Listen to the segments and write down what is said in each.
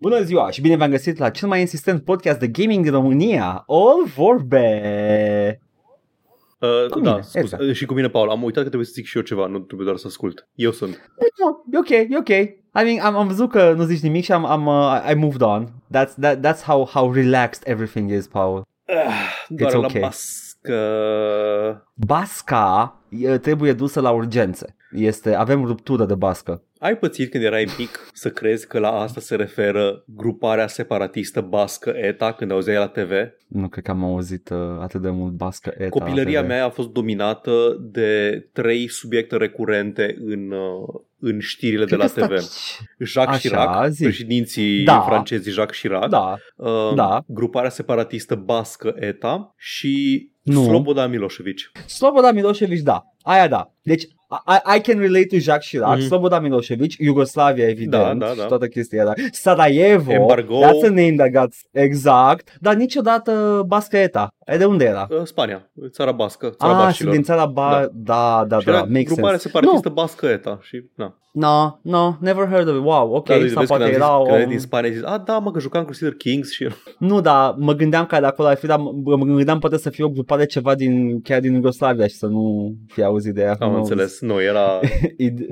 Bună ziua și bine v-am găsit la cel mai insistent podcast de gaming din România, All Vorbe! Uh, Cu da, mine, scuze. Edgar. Și cu mine, Paul. Am uitat că trebuie să zic și eu ceva, nu trebuie doar să ascult. Eu sunt. No, e ok, e ok. I mean, am, am văzut că nu zici nimic și am, am uh, I moved on. That's, that, that's how, how relaxed everything is, Paul. Ah, doar It's la okay. bască. Basca e, trebuie dusă la urgențe. Este, avem ruptură de bască. Ai pățit când erai mic să crezi că la asta se referă gruparea separatistă bască ETA când auzeai la TV? Nu cred că am auzit uh, atât de mult bască eta. Copilăria pe- mea a fost dominată de trei subiecte recurente în, uh, în știrile Cred de la că TV. sta- Jacques Așa, Chirac, zi. președinții Da. francezi Jacques Chirac, Da, uh, da. gruparea separatistă bască ETA și Nu. Slobodan Milosevic. Slobodan Milosevic, da. Aia da. Deci, I, I can relate to Jacques Chirac, Mhm. Slobodan Milosevic, Iugoslavia, evident, Da, da, da. și toată chestia da. Sarajevo, Embargo. that's a name that got, exact, dar niciodată Bascaeta. E de unde era? Uh, Spania, țara bască, țara Ah, sunt bașilor. din țara ba... Da, da, și da, era makes gruparea sense. separatistă bască ETA și na. No, no, never heard of it. Wow, ok, Da, deci sau vezi când poate am zis, era când o... erai din Spania, ai zis, a, da, mă, că jucam Crusader Kings și Nu, dar mă gândeam că de acolo ar fi, dar mă mă gândeam poate să fie o grupare ceva din, chiar din Iugoslavia și să nu fi auzit de ea. am Nu. înțeles. Nu, era Id-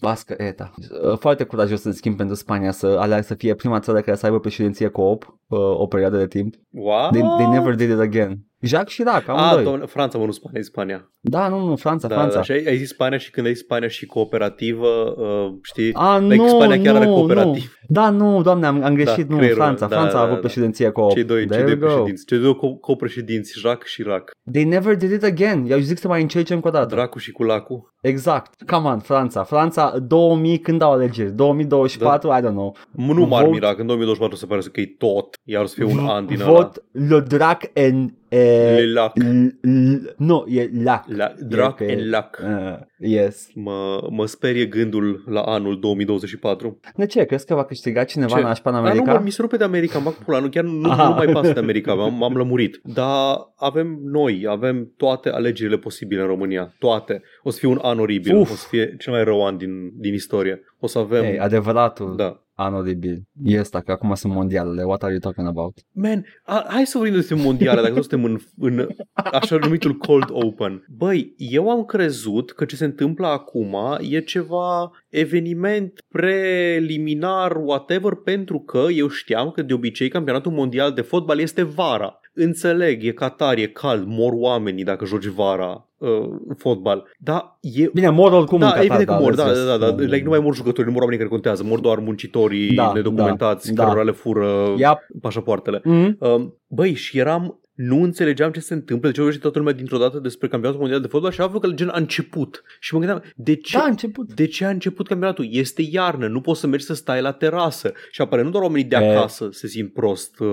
bască ETA. Bască ETA. Uh, Foarte curajos în schimb pentru Spania să alea să fie prima țară care să aibă președinție co-op uh, o perioadă de timp. Wow! They, they never did it again. Jacques Chirac, Ah, amândoi. doamne, Franța, mă, nu Spania, e Spania. Da, nu, nu, Franța, Da, Franța. da, și ai, ai zis Spania și când ai zis Spania și cooperativă, uh, știi? A, Like nu, Spania chiar nu, are nu. cooperativ. Da, nu, doamne, am, am greșit, Da, nu, creierul, Franța. da, Franța da, a avut da. președinție co-op. Cei doi, cei There doi you go. președinți, cei doi co- copreședinți, Jacques Chirac, They never did it again. Eu zic să mai încerce încă o dată. Dracu și Culacu. Exact. Come on, Franța. Franța, 2000, când au alegeri? 2024? Și don't know. Nu m-ar Vot- mira că în 2024 se pare să că e tot, iar o să fie un an din ăla. Vot le drac en... E, Le lac. l- l- nu, e lac. La, drac E că- en lac. Uh, yes. Mă, mă sperie gândul la anul 2024. De ce? Crezi că va câștiga cineva Ce? nașpa în Dar nu, America? mă, mi se rupe de America, mă pula, nu, chiar nu, Aha. nu mai pasă de America, m-am, m-am lămurit. Dar avem noi, avem toate alegerile posibile în România, toate. O să fie un an oribil, Uf. o să fie cel mai rău an din, din istorie. O să avem... Ei, adevăratul da. An oribil. E ăsta, că acum sunt mondialele. What are you talking about? Man, a, hai să vorbim despre mondiale, dacă nu suntem în, în așa numitul cold open. Băi, eu am crezut că ce se întâmplă acum e ceva eveniment preliminar, whatever, pentru că eu știam că de obicei campionatul mondial de fotbal este vara. Înțeleg, e Qatar, e cald, mor oamenii dacă joci vara uh, fotbal. Dar e, Bine, mor oricum în da, Qatar, evident că mor, let's da, just- da, da, da. Like, nu mai mor jucători, nu mor oamenii care contează, mor doar muncitorii Da, nedocumentați, da, cărora da. le fură Yep. pașapoartele. Mm? Um, băi, și eram, nu înțelegeam ce se întâmplă, de ce vorbește toată lumea dintr-o dată despre campionatul mondial de fotbal și am văzut că gen a început. Și mă gândeam, de ce, Da, a început. de ce a început campionatul? Este iarnă, nu poți să mergi să stai la terasă. Și apare nu doar oamenii de E. acasă se simt prost, uh,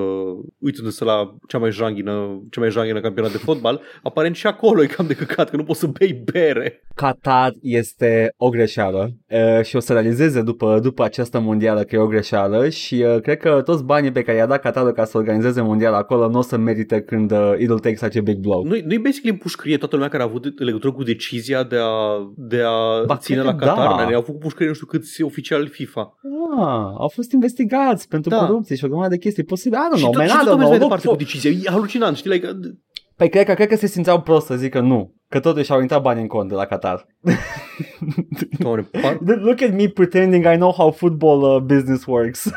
uitându-se la cea mai janghină, cea mai janghină campionat de fotbal, aparent și acolo e cam de căcat, că nu poți să bei bere. Qatar este o greșeală uh, și o să realizeze după, după această mondială că e o greșeală și uh, cred că toți banii pe care i-a dat Qatarul ca să organizeze mondial acolo nu o să merite când uh, it'll take such a big blow. Nu-i, nu-i basically în pușcărie toată lumea care a avut legătură cu decizia de a, de a Ba, ține cred la că Qatar. da. man. Au făcut pușcărie nu știu câți oficiali FIFA. Ah, au fost investigați pentru Da. corupție și o grămadă de chestii posibile. I don't și know, tot, man, și I tot don't mergi know. mai Look departe cu for- decizia. E halucinant, știi? Like, Păi cred că, cred că se simțeau prost să zică nu, că totuși au intrat bani în cont de la Qatar. doamne, pa, Look at me pretending I know how football uh, business works.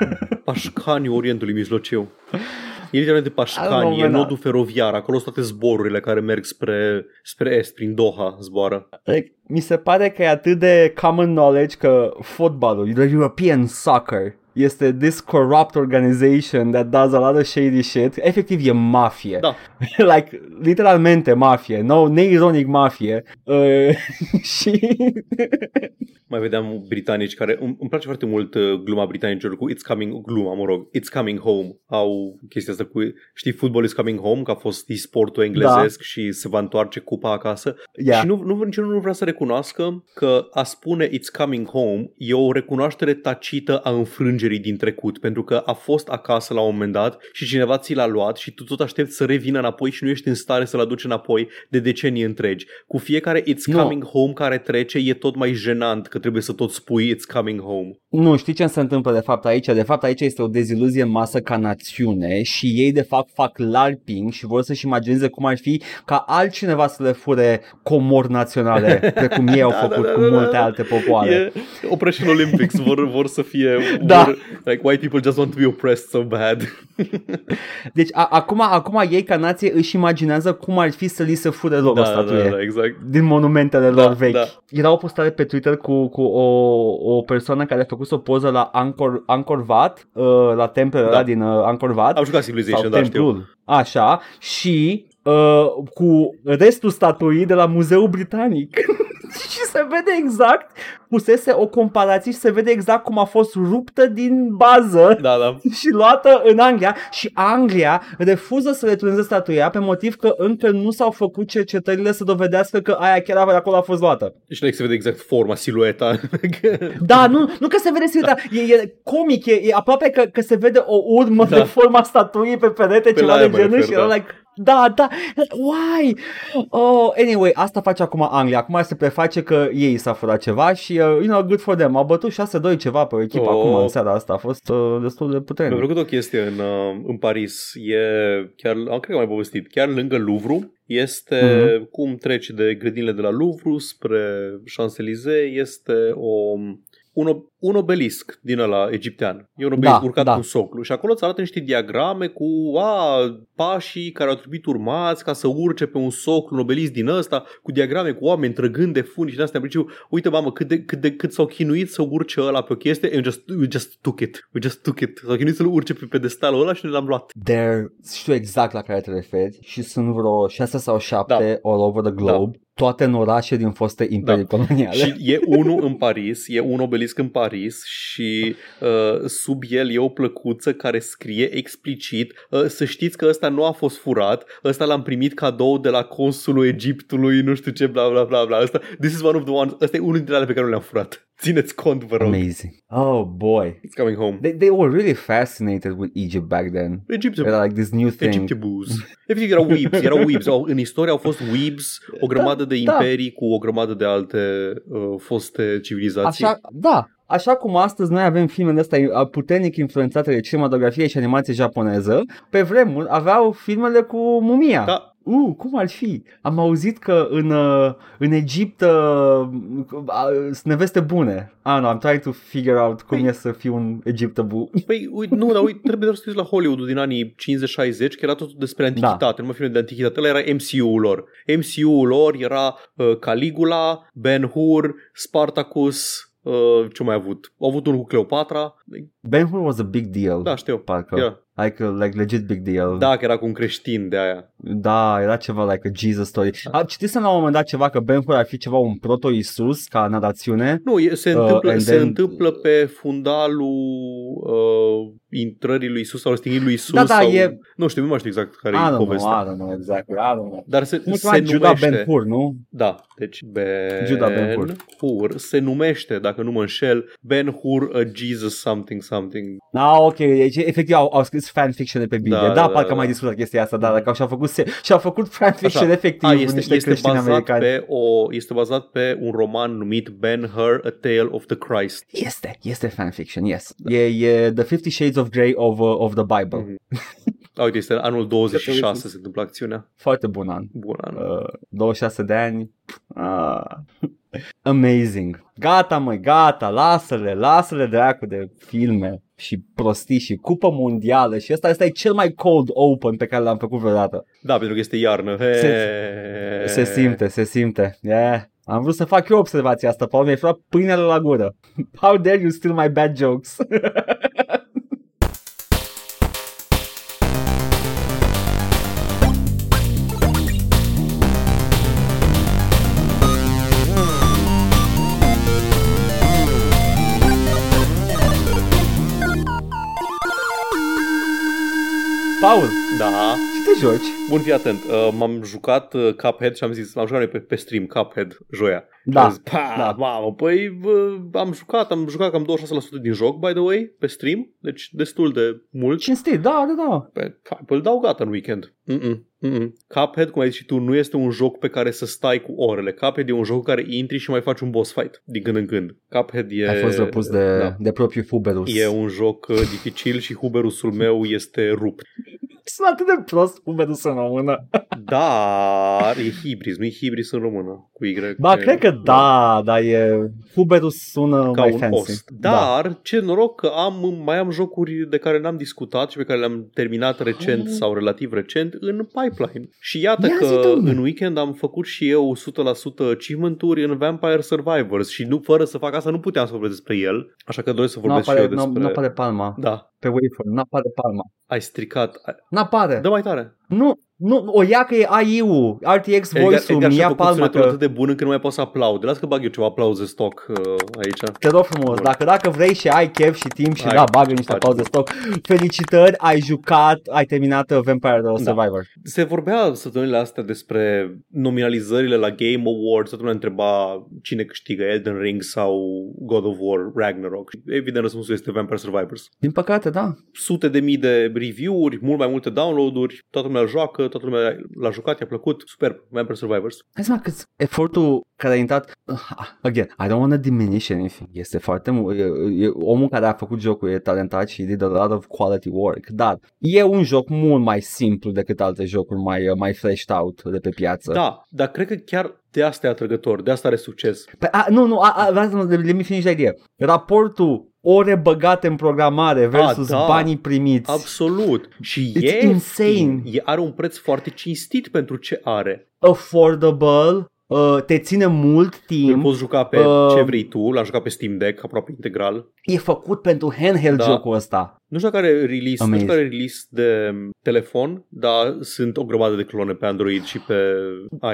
pașcanii Orientului Mijlociu. E literalmente I don't pașcani, know, e man. nodul feroviar, acolo sunt toate zborurile care merg spre, spre est, prin Doha zboară. like, mi se pare că e atât de common knowledge că fotbalul, the European soccer, este this corrupt organization that does a lot of shady shit. Efectiv e mafie. Da. like, literalmente mafie. No, neironic mafie. Uh, și... Mai vedeam britanici care, îmi, îmi place foarte mult uh, gluma britanicilor cu It's coming, gluma, mă rog, It's coming home. Au chestia asta cu, știi, Football is coming home, că a fost e-sportul englezesc și se va întoarce cupa acasă. Yeah. Și nu, nu, niciunul nu vrea să recunoască că a spune It's coming home e o recunoaștere tacită a înfrângerii soldierii din trecut, pentru că a fost acasă la un moment dat și cineva ți l-a luat și tu tot aștepți să revină înapoi și nu ești în stare să-l aduci înapoi de decenii întregi. Cu fiecare It's Nu. Coming Home care trece e tot mai jenant că trebuie să tot spui It's Coming Home. Nu, știi ce se întâmplă de fapt aici? De fapt aici este o deziluzie în masă ca națiune și ei de fapt fac LARPing și vor să-și imagineze cum ar fi ca altcineva să le fure comori naționale, precum ei au Da, făcut da, da, cu da, multe da. alte popoare. E Operation Olympics, vor, vor să fie... Da. Vor, like, white people just want to be oppressed so bad. Deci a- acum, acum ei ca nație își imaginează cum ar fi să li se fure lor o da, statuie. da, da, exact. din monumentele Da, lor vechi. da. Era o postare pe Twitter cu, cu o, o persoană care a făcut o poză la Angkor, Angkor Wat, uh, la templul Da. ăla din uh, Angkor Wat. Am jucat sau Civilization, da, știu. templul. Așa. Și uh, cu restul statuii de la Muzeul Britanic. și se vede exact, pusese o comparație și se vede exact cum a fost ruptă din bază Da, da. și luată în Anglia și Anglia refuză să returneze statuia pe motiv că încă nu s-au făcut cercetările să dovedească că aia chiar acolo a fost luată. Și like se vede exact forma, silueta. Da, nu, nu că se vede silueta, e, e comic, e, e aproape că, că se vede o urmă Da. de forma statuii pe perete, Pe ceva la de aia mă genul refer, și era da. like, da, da, why? Oh, anyway, asta face acum Anglia, acum se preface că ei s-a furat ceva și, uh, you know, good for them, au bătut 6-2 ceva pe echipă Oh. acum în seara asta, a fost uh, destul de Mi-a puternic. plăcut o chestie în, uh, în Paris. E chiar, am, cred că am mai povestit, chiar lângă Louvre este, Mhm. cum treci de grădinile de la Louvre spre Champs-Élysées, este o, un, ob- un obelisc din ăla egiptean. E un obelisc Da, urcat da. cu un soclu și acolo îți arată niște diagrame cu a, pașii care au trebuit urmați ca să urce pe un soclu, un obelisc din ăsta, cu diagrame cu oameni trăgând de funi și din astea. în principiu, Uite, mamă, cât, de, cât, de, cât s-au chinuit să urce ăla pe o chestie and we just, we just took it. We just took it. S-au chinuit să-l urce pe pedestalul ăla și noi l-am luat. There, știu exact la care te referi și sunt vreo 6 sau 7 Da. all over the globe, toate în orașe din foste imperii coloniale. Și e unul în Paris, e un obelisc în Paris și uh, sub el e o plăcuță care scrie explicit uh, să știți că ăsta nu a fost furat, ăsta l-am primit cadou de la consulul Egiptului, nu știu ce, bla bla bla bla. Ăsta, this is one of the ones, ăsta e unul dintre ale pe care nu le-am furat. Țineți cont, vă rog. Amazing. Oh boy. It's coming home. They, they were really fascinated with Egypt back then. Egypt, Era like this new thing. Egypt booze. Efectiv erau weebs, erau weebs. Au, în istorie au fost weebs, o grămadă de da. imperii cu o grămadă de alte uh, foste civilizații. Așa, da, așa cum astăzi noi avem filmele astea uh, puternic influențate de cinematografie și animație japoneză, pe vremuri aveau filmele cu mumia. Da, Uh, cum ar fi? Am auzit că în, uh, în Egipt uh, uh, sunt neveste bune. Ah, no, I'm trying to figure out cum Păi- e să fiu un egiptăbu. Păi, uite, nu, dar uite, trebuie doar să te uiți la Hollywood din anii 50-60, că era totul despre antichitate, Da. nu mai filme de antichitate. Ăla era MCU-ul lor. MCU-ul lor era uh, Caligula, Ben-Hur, Spartacus, uh, ce mai a avut? Au avut unul cu Cleopatra. Ben Hur was a big deal. Da, știu. Parcă. Yeah. Like, uh, like legit big deal. Da, că era cu un creștin de aia. Da, era ceva like a Jesus story. A, citisem la un moment dat ceva că Ben Hur ar fi ceva un proto-Isus ca narațiune. Nu, e, se, Uh, întâmplă, and se then- întâmplă pe fundalul uh, intrării lui Isus sau răstignirii lui Isus. Da, da, sau... e- Nu știu, nu mai știu exact care I e don't know, povestea. I don't know exactly, I don't know. Dar se, Nu se se Juda numește... Ben Hur, nu? Da, deci Ben, Juda Ben-Hur. Hur se numește, dacă nu mă înșel, Ben Hur a Jesus something something. Ah, ok, deci efectiv au, au scris fanfiction pe Biblie. Da, Da, da, da, parcă da. am mai discutat chestia asta, dar dacă și-au făcut, se- și-au făcut fanfiction Așa. efectiv A, este, este, niște este, creștini bazat americani. pe o, este bazat pe un roman numit Ben Hur, A Tale of the Christ. Este, este fanfiction, yes. E, e The Fifty Shades of Grey of, uh, of the Bible. Mhm. A, uite, este anul 26 se întâmplă acțiunea. Foarte bun an. Bun an. Uh, 26 de ani. Ah. Amazing. Gata, măi, gata, lasă-le, lasă-le dracu de filme și prostii și cupă mondială și ăsta, ăsta e cel mai cold open pe care l-am făcut vreodată. Da, pentru că este iarnă. He. Se simte, se simte. Yeah. Am vrut să fac eu observația asta, Paul, mi-ai furat pâinele la gură. How dare you steal my bad jokes? joci. Bun, fii atent. Uh, m-am jucat uh, Cuphead și am zis, m-am jucat noi pe, pe stream Cuphead, joia. Da, Am zis, pa, da. mamă, păi uh, am jucat, am jucat cam 26% din joc, by the way, pe stream, deci destul de mult. Cinstit, da, da, da. Pe, hai, păi îl dau gata în weekend. Mm-mm, mm-mm. Cuphead, cum ai zis și tu, nu este un joc pe care să stai cu orele. Cuphead e un joc în care intri și mai faci un boss fight din când în când. Cuphead e... Ai fost răpus de, Da. de propriul Fuberus. E un joc uh, dificil și Huberusul meu este rupt. Sunt atât de prost Fuberus în română. Dar e hibris, nu e hibris în română cu Y. Ba, cred că da, dar e... Fuberus sună ca mai un fancy. ost. Dar ce noroc că am, mai am jocuri de care n-am discutat și pe care le-am terminat recent sau relativ recent în pipeline. Și iată Ia zi, că domne. în weekend am făcut și eu 100% achievement-uri în Vampire Survivors și nu fără să fac asta nu puteam să vorbesc despre el, așa că doresc să Nu vorbesc apare, și eu despre... nu apare palma Da, pe wafer, nu apare palma. ai stricat. Ai- N-apare. Dă mai tare. Nu, nu, o ia că e AI-ul, RTX Voice-ul, Edgar mi și-a ia făcut palma sunetul că... atât de bun încât nu mai pot să aplaud. Las că bag eu ceva aplauze stock uh, aici. Te rog frumos, dacă, dacă vrei și ai chef și timp și Hai, da, bagă niște faci. pauze stoc. Felicitări, ai jucat, ai terminat uh, Vampire Da. the Survivor. Se vorbea săptămânile astea despre nominalizările la Game Awards, toată lumea întreba cine câștigă Elden Ring sau God of War Ragnarok. Evident, răspunsul este Vampire Survivors. Din păcate, da. Sute de mii de review-uri, mult mai multe download-uri, toată lumea îl joacă, toată lumea l-a jucat, i-a plăcut, superb, Vampire Survivors. Hai să cât efortul care a intrat Again, I don't want to diminish anything Este foarte mult e, e, Omul care a făcut jocul e talentat și did a lot of quality work Dar e un joc mult mai simplu decât alte jocuri mai, mai fleshed out de pe piață Da, dar cred că chiar de asta e atrăgător, de asta are succes. Pe, a, nu, nu, a, a, vreau să let me finish the idea. Raportul ore băgate în programare versus da. banii primiți. Absolut. Și It's e, insane. E, are un preț foarte cinstit pentru ce are. Affordable, uh, te ține mult Îl timp, poți juca pe Uh, ce vrei tu, l-am jucat pe Steam Deck aproape integral. e făcut pentru handheld Da. jocul ăsta. Nu știu care are release, nu Amazing. știu care are release de telefon, dar sunt o grămadă de clone pe Android și pe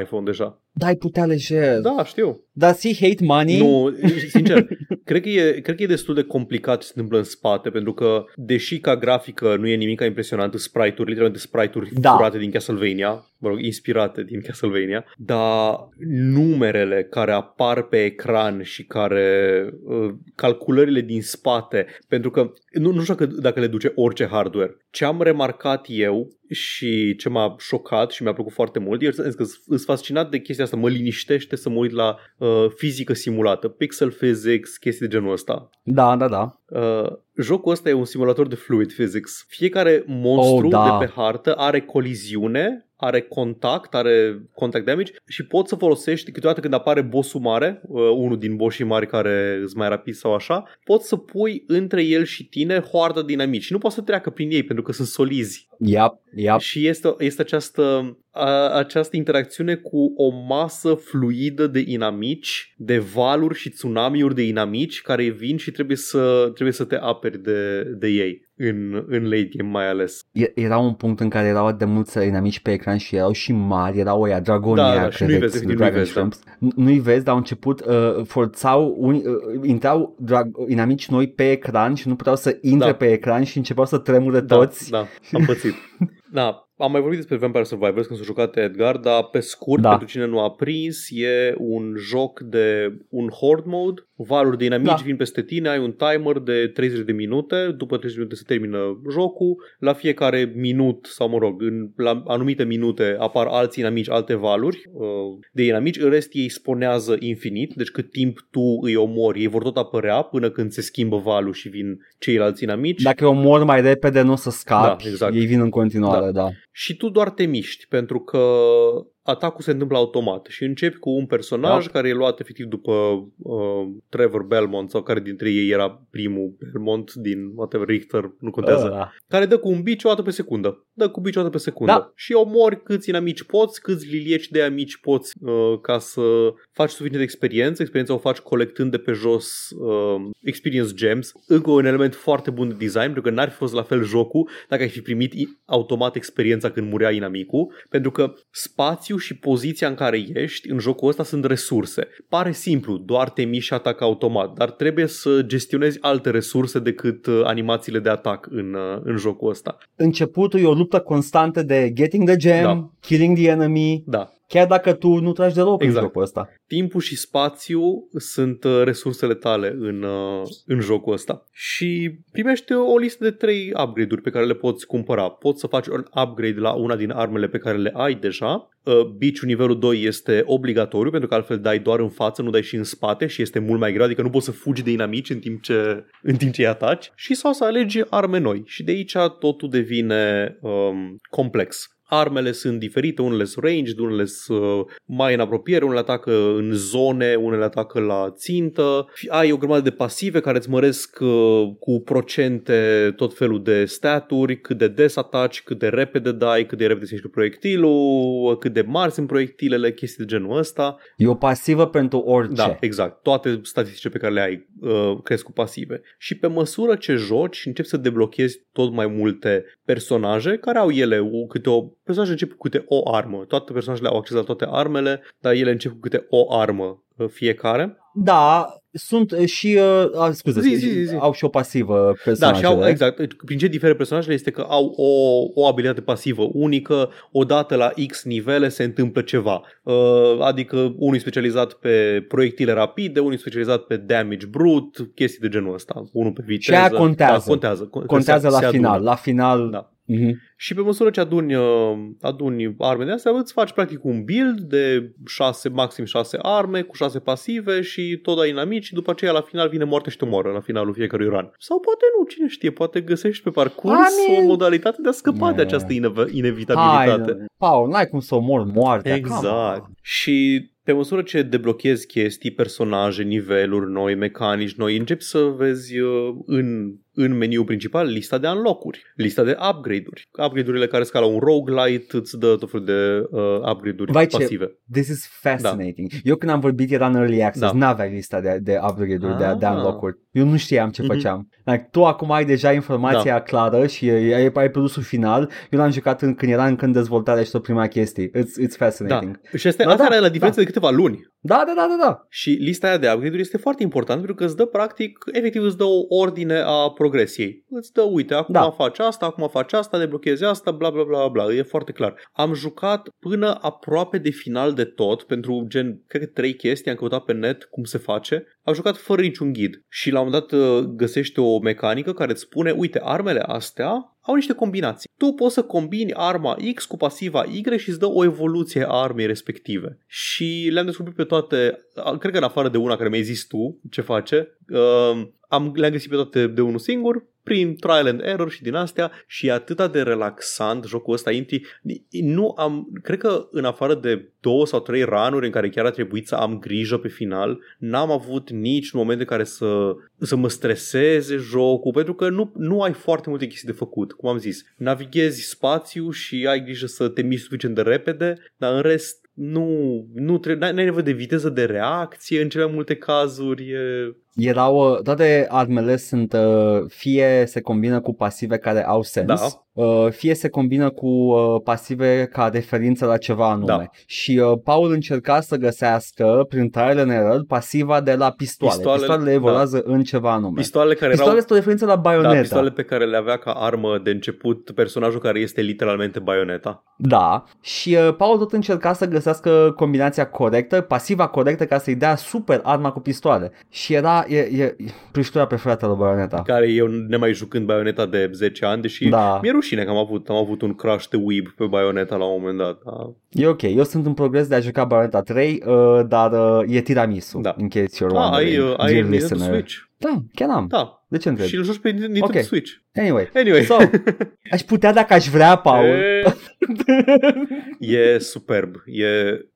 iPhone deja. Da, ai putea lejer. Da, știu. Dar see hate money? Nu, sincer, cred că, e, cred că e destul de complicat ce se întâmplă în spate, pentru că, deși ca grafică nu e nimic impresionant, sprite-uri, literalmente sprite-uri Da. furate din Castlevania, mă rog, inspirate din Castlevania, dar numerele care apar pe ecran și care uh, calculările din spate, pentru că nu, nu știu dacă, dacă le duce orice hardware. Ce am remarcat eu și ce m-a șocat și mi-a plăcut foarte mult, eu zic că sunt fascinat de chestia asta, mă liniștește să mă uit la uh, fizică simulată, pixel physics, chestii de genul ăsta. Da, da, da. Uh, jocul ăsta e un simulator de fluid physics. Fiecare monstru Oh, da. de pe hartă are coliziune, are contact, are contact damage și poți să folosești câteodată când apare bossul mare, uh, unul din bossii mari care îți mai rapid sau așa, poți să pui între el și tine hoardă dinamici și nu poți să treacă prin ei pentru că sunt solizi. Yep, yep. Și este, este această, a, această interacțiune cu o masă fluidă de inamici, de valuri și tsunamiuri de inamici care vin și trebuie să, trebuie să te aperi de, de ei în, în late game mai ales. E- Era un punct în care erau de mulți inamici pe ecran și erau și mari, erau oia dragonia, Da, da, și nu-i vezi, efectiv, nu-i Dragon vezi, da. Shrimps. Nu- Nu-i vezi, dar au început, uh, forțau, uni, uh, intrau drag- inamici noi pe ecran și nu puteau să intre Da. pe ecran și începeau să tremure Da, toți. da, am pățit. Da, am mai vorbit despre Vampire Survivors când s-a jucat Edgar, dar pe scurt, Da. pentru cine nu a prins, e un joc de un horde mode, valuri de inamici Da. vin peste tine, ai un timer de 30 de minute, după 30 de minute se termină jocul, la fiecare minut, sau mă rog, în, la anumite minute apar alți inamici, alte valuri uh, de inamici, în rest ei sponează infinit, deci cât timp tu îi omori, ei vor tot apărea până când se schimbă valul și vin ceilalți inamici. Dacă o mor mai repede nu o să scapi, Da, exact. ei vin în continuare, da. Și tu doar te miști pentru că atacul se întâmplă automat și începi cu un personaj Da. care e luat efectiv după uh, Trevor Belmont sau care dintre ei era primul Belmont din whatever Richter, nu contează, Ăla. care dă cu un bici o dată pe secundă. Dă cu bici o dată pe secundă. Da. Și omori câți inamici poți, câți lilieci de amici poți uh, ca să faci suficient de experiență. Experiența o faci colectând de pe jos uh, experience gems. Încă un element foarte bun de design, pentru că n-ar fi fost la fel jocul dacă ai fi primit i- automat experiența când murea inamicul, pentru că spațiul spațiu și poziția în care ești în jocul ăsta sunt resurse. Pare simplu, doar te miști și atac automat, dar trebuie să gestionezi alte resurse decât uh, animațiile de atac în, uh, în jocul ăsta. Începutul e o luptă constantă de getting the gem, Da. killing the enemy, Da. Chiar dacă tu nu tragi deloc Exact. în jocul ăsta. Timpul și spațiu sunt uh, resursele tale în, uh, în jocul ăsta. Și primești o listă de trei upgrade-uri pe care le poți cumpăra. Poți să faci un upgrade la una din armele pe care le ai deja. Uh, Beach nivelul 2 este obligatoriu pentru că altfel dai doar în față, nu dai și în spate și este mult mai greu, adică nu poți să fugi de inamici în timp ce, în timp ce îi ataci. Și sau să alegi arme noi. Și de aici totul devine um, complex. Armele sunt diferite, unele sunt ranged, unele sunt uh, mai în apropiere, unele atacă în zone, unele atacă la țintă. Și Ai o grămadă de pasive care îți măresc uh, cu procente tot felul de staturi, cât de des ataci, cât de repede dai, cât de repede se mișcă proiectilul, cât de mari sunt proiectilele, chestii de genul ăsta. E o pasivă pentru orice. Da, exact. Toate statisticile pe care le ai uh, cresc cu pasive. Și pe măsură ce joci, începi să deblochezi tot mai multe personaje care au ele o, câte o... Personaje încep cu câte o armă. Toate personajele au acces la toate armele, dar ele încep cu câte o armă uh, fiecare. Da, sunt uh, și, uh, a, scuze, Zi, zi, zi, zi. au și o pasivă Da, personajele. și au, exact. Prin ce diferă personajele este că au o, o abilitate pasivă unică, odată la X nivele se întâmplă ceva. Uh, adică unul e specializat pe proiectile rapide, unul e specializat pe damage brut, chestii de genul ăsta. Unul pe viteză. aia contează. Da, contează. Con- Contează se- la se adună. final. La final, Da. Mhm. Și pe măsură ce aduni, uh, aduni arme de astea, îți faci practic un build de 6, maxim 6 arme cu 6 pasive și tot ai inamici și după aceea la final vine moarte și te omoară la finalul fiecărui run. Sau poate nu, cine știe, poate găsești pe parcurs I mean- o modalitate de a scăpa de Yeah. această ine- Hai, inevitabilitate. nu. Paul, n-ai cum să omor moartea. come Exact. on. Și pe măsură ce deblochezi chestii, personaje, niveluri noi, mecanici noi, începi să vezi uh, în, în meniul principal lista de unlock-uri, lista de upgrade-uri. Upgrade-urile care scala un roguelite îți dă tot felul de uh, upgrade-uri Vai, ce- pasive. This is fascinating. Eu când am vorbit era în early access, Da. n-aveai lista de, de upgrade-uri, de, de Ah. unlock-uri. Eu nu știam ce Mhm. făceam. Like, tu acum ai deja informația clară și ai, ai, ai produsul final. Eu l-am jucat în, când era încă în dezvoltare și tot prima chestie. It's, it's Da. fascinating. Și asta, Da, asta da, are la diferență de câteva luni. Da, da, da, da, da. Și lista aia de upgrade-uri este foarte importantă pentru că îți dă practic, efectiv îți dă o ordine a progresiei. Îți dă, uite, acum Da. faci asta, acum faci asta, deblochezi asta, bla bla bla bla, e foarte clar. Am jucat până aproape de final de tot pentru gen, cred că trei chestii, am căutat pe net cum se face. Am jucat fără niciun ghid și la un moment dat uh, găsești o mecanică care îți spune, uite, armele astea au niște combinații. Tu poți să combini arma X cu pasiva Y și îți dă o evoluție a armei respective. Și le-am descoperit pe toate, a- cred că în afară de una care mi-ai zis tu ce face, uh, am, le-am găsit pe toate de unul singur, prin trial and error și din astea și e atât de relaxant jocul ăsta Inti. Nu am, cred că în afară de două sau trei ranuri în care chiar a trebuit să am grijă pe final, n-am avut nici un moment în care să, să mă streseze jocul, pentru că nu, nu ai foarte multe chestii de făcut. Cum am zis, navighezi spațiu și ai grijă să te miști suficient de repede, dar în rest nu, nu trebuie, n-ai nevoie de viteză de reacție în cele mai multe cazuri. E... Erau, uh, toate armele sunt, uh, fie se combină cu pasive care au sens, Da. uh, fie se combină cu uh, pasive ca referință la ceva anume. Da. Și uh, Paul încerca să găsească, prin trial and error, pasiva de la pistoale. Pistoale, Pistoalele evoluează în ceva anume. Pistoalele care Pistoale erau... este o referință la Bayonetta. Da, pistoale pe care le avea ca armă de început personajul care este literalmente Bayonetta. Da, și uh, Paul tot încerca să găsească combinația corectă, pasiva corectă ca să-i dea super arma cu pistoale. Și era e, e, e prăjitura preferată lui Bayonetta. Care eu nemai jucând Bayonetta de 10 ani, deși Da. mi-e rușine că am avut, am avut un crush de weeb pe Bayonetta la un moment dat. Da. E ok, eu sunt în progres de a juca Bayonetta 3, uh, dar uh, e tiramisu, Da. in case you're Ah, wondering, ai, uh, ai dear Nintendo listener. Switch? Da, chiar am. Da. De ce întreb? Și îl joci pe Nintendo Ok. Switch. Anyway, Anyway. so, aș putea dacă aș vrea, Paul. E, e superb. E,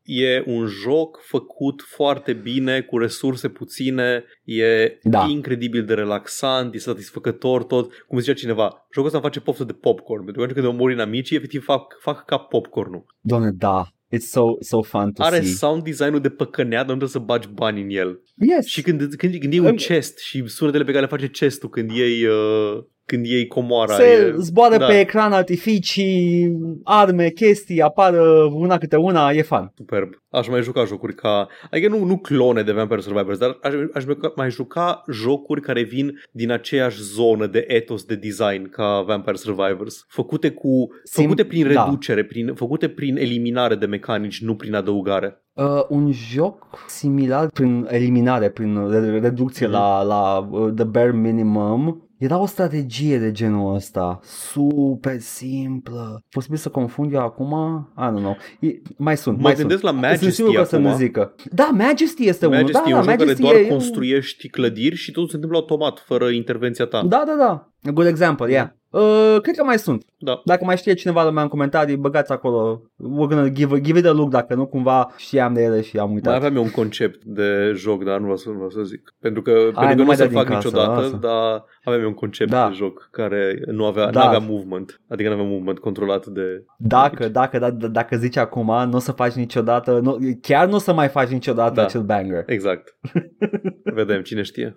e un joc făcut foarte bine, cu resurse puține, e Da. incredibil de relaxant, e satisfăcător tot. Cum zicea cineva, jocul ăsta îmi face poftă de popcorn, pentru că când mori în amicii, efectiv fac, fac ca popcornul. Doamne, da. It's so, so fun to Are see. sound design-ul de păcănea, dar nu trebuie să bagi bani în el. Yes. Și când, când, când e un Îmi- chest și sunetele pe care le face chestul când iei, uh, când iei comoara. Se e... zboară da. pe ecran artificii, arme, chestii, apară una câte una, e fan. Superb. Aș mai juca jocuri ca... Adică nu, nu clone de Vampire Survivors, dar aș, aș mai- mai juca jocuri care vin din aceeași zonă de etos de design ca Vampire Survivors. Făcute cu... Sim- Făcute prin da. reducere, prin, făcute prin eliminare de mecanici, nu prin adăugare. Uh, un joc similar prin eliminare, prin re- reducție Mhm. la, la uh, the bare minimum, era o strategie de genul ăsta, super simplă. Posibil să confund eu acum? I don't know. E, mai sunt, Mă mai gândesc sunt. la Sunt Majesty sigur că o să acum. ne zică. Da, Majesty este unul. Majesty Da, e da, un joc care Majesty doar e... construiești clădiri și totul se întâmplă automat, fără intervenția ta. Da, da, da. A good example, yeah. Uh, cred că mai sunt. Da. Dacă mai știe cineva lumea în comentarii, băgați acolo. We're gonna give, give it a look dacă nu cumva știam de ele și am uitat. Mai aveam eu un concept de joc, dar nu vreau să, nu vreau să zic. Pentru că, Hai, pentru că nu nu o mai să dă din fac casă, niciodată, lasă. dar aveam eu un concept Da. de joc care nu avea, Da. nu avea movement. Adică nu avea movement controlat de... Dacă, dacă, da, da, dacă zici acum, nu o să faci niciodată, nu, chiar nu o să mai faci niciodată Da. acel banger. Exact. Vedem, cine știe.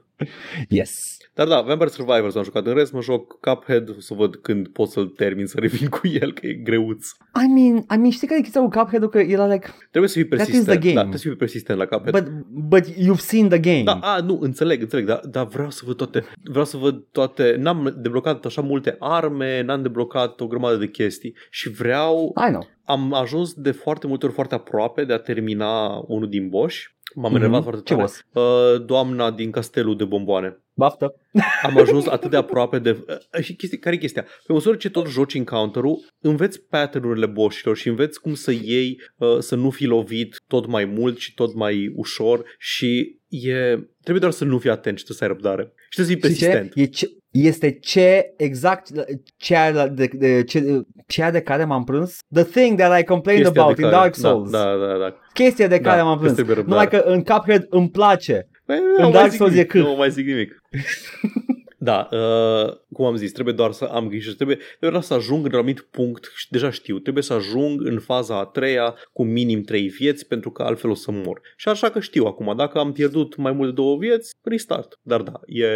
Yes. Dar da, Vampire Survivors am jucat. În rest mă joc Cuphead, o să văd când pot să-l termin, să revin cu el, că e greuț. I mean, I mean știi care e chestia cu Cuphead-ul? Că era like, Trebuie să fii That is persistent. the game. Da, trebuie să fii persistent la Cuphead. but, but you've seen the game. Da, a, nu, înțeleg, înțeleg, dar, dar vreau să văd toate, vreau să văd toate, n-am deblocat așa multe arme, n-am deblocat o grămadă de chestii și vreau, I know. am ajuns de foarte multe ori foarte aproape de a termina unul din boși, m-am Mhm. enervat foarte Ce tare. boss? Uh, doamna din castelul de bomboane. Baftă. Am ajuns atât de aproape de... Uh, și chestia, care e chestia? Pe măsură ce tot joci encounter-ul, înveți pattern-urile boșilor și înveți cum să iei, uh, să nu fii lovit tot mai mult și tot mai ușor și e... Trebuie doar să nu fii atent și să ai răbdare. Și trebuie să fii Știi ce? persistent. E ce, este ce exact ceea de, de, ce, ceea de care m-am plâns? The thing that I complained Chestia about de in care- Dark Souls. Da, da, da. da. Chestia de Da, care m-am că plâns. trebuie răbdare. Numai că în Cuphead îmi place. Păi, În nu mai Dark zic Souls nimic, e cât? Nu mai zic nimic. Da, uh, cum am zis, trebuie doar să am grijă, trebuie, trebuie doar să ajung în un anumit punct și deja știu, trebuie să ajung în faza a treia cu minim trei vieți pentru că altfel o să mor. Și așa că știu acum, dacă am pierdut mai mult de două vieți, restart. Dar da, e,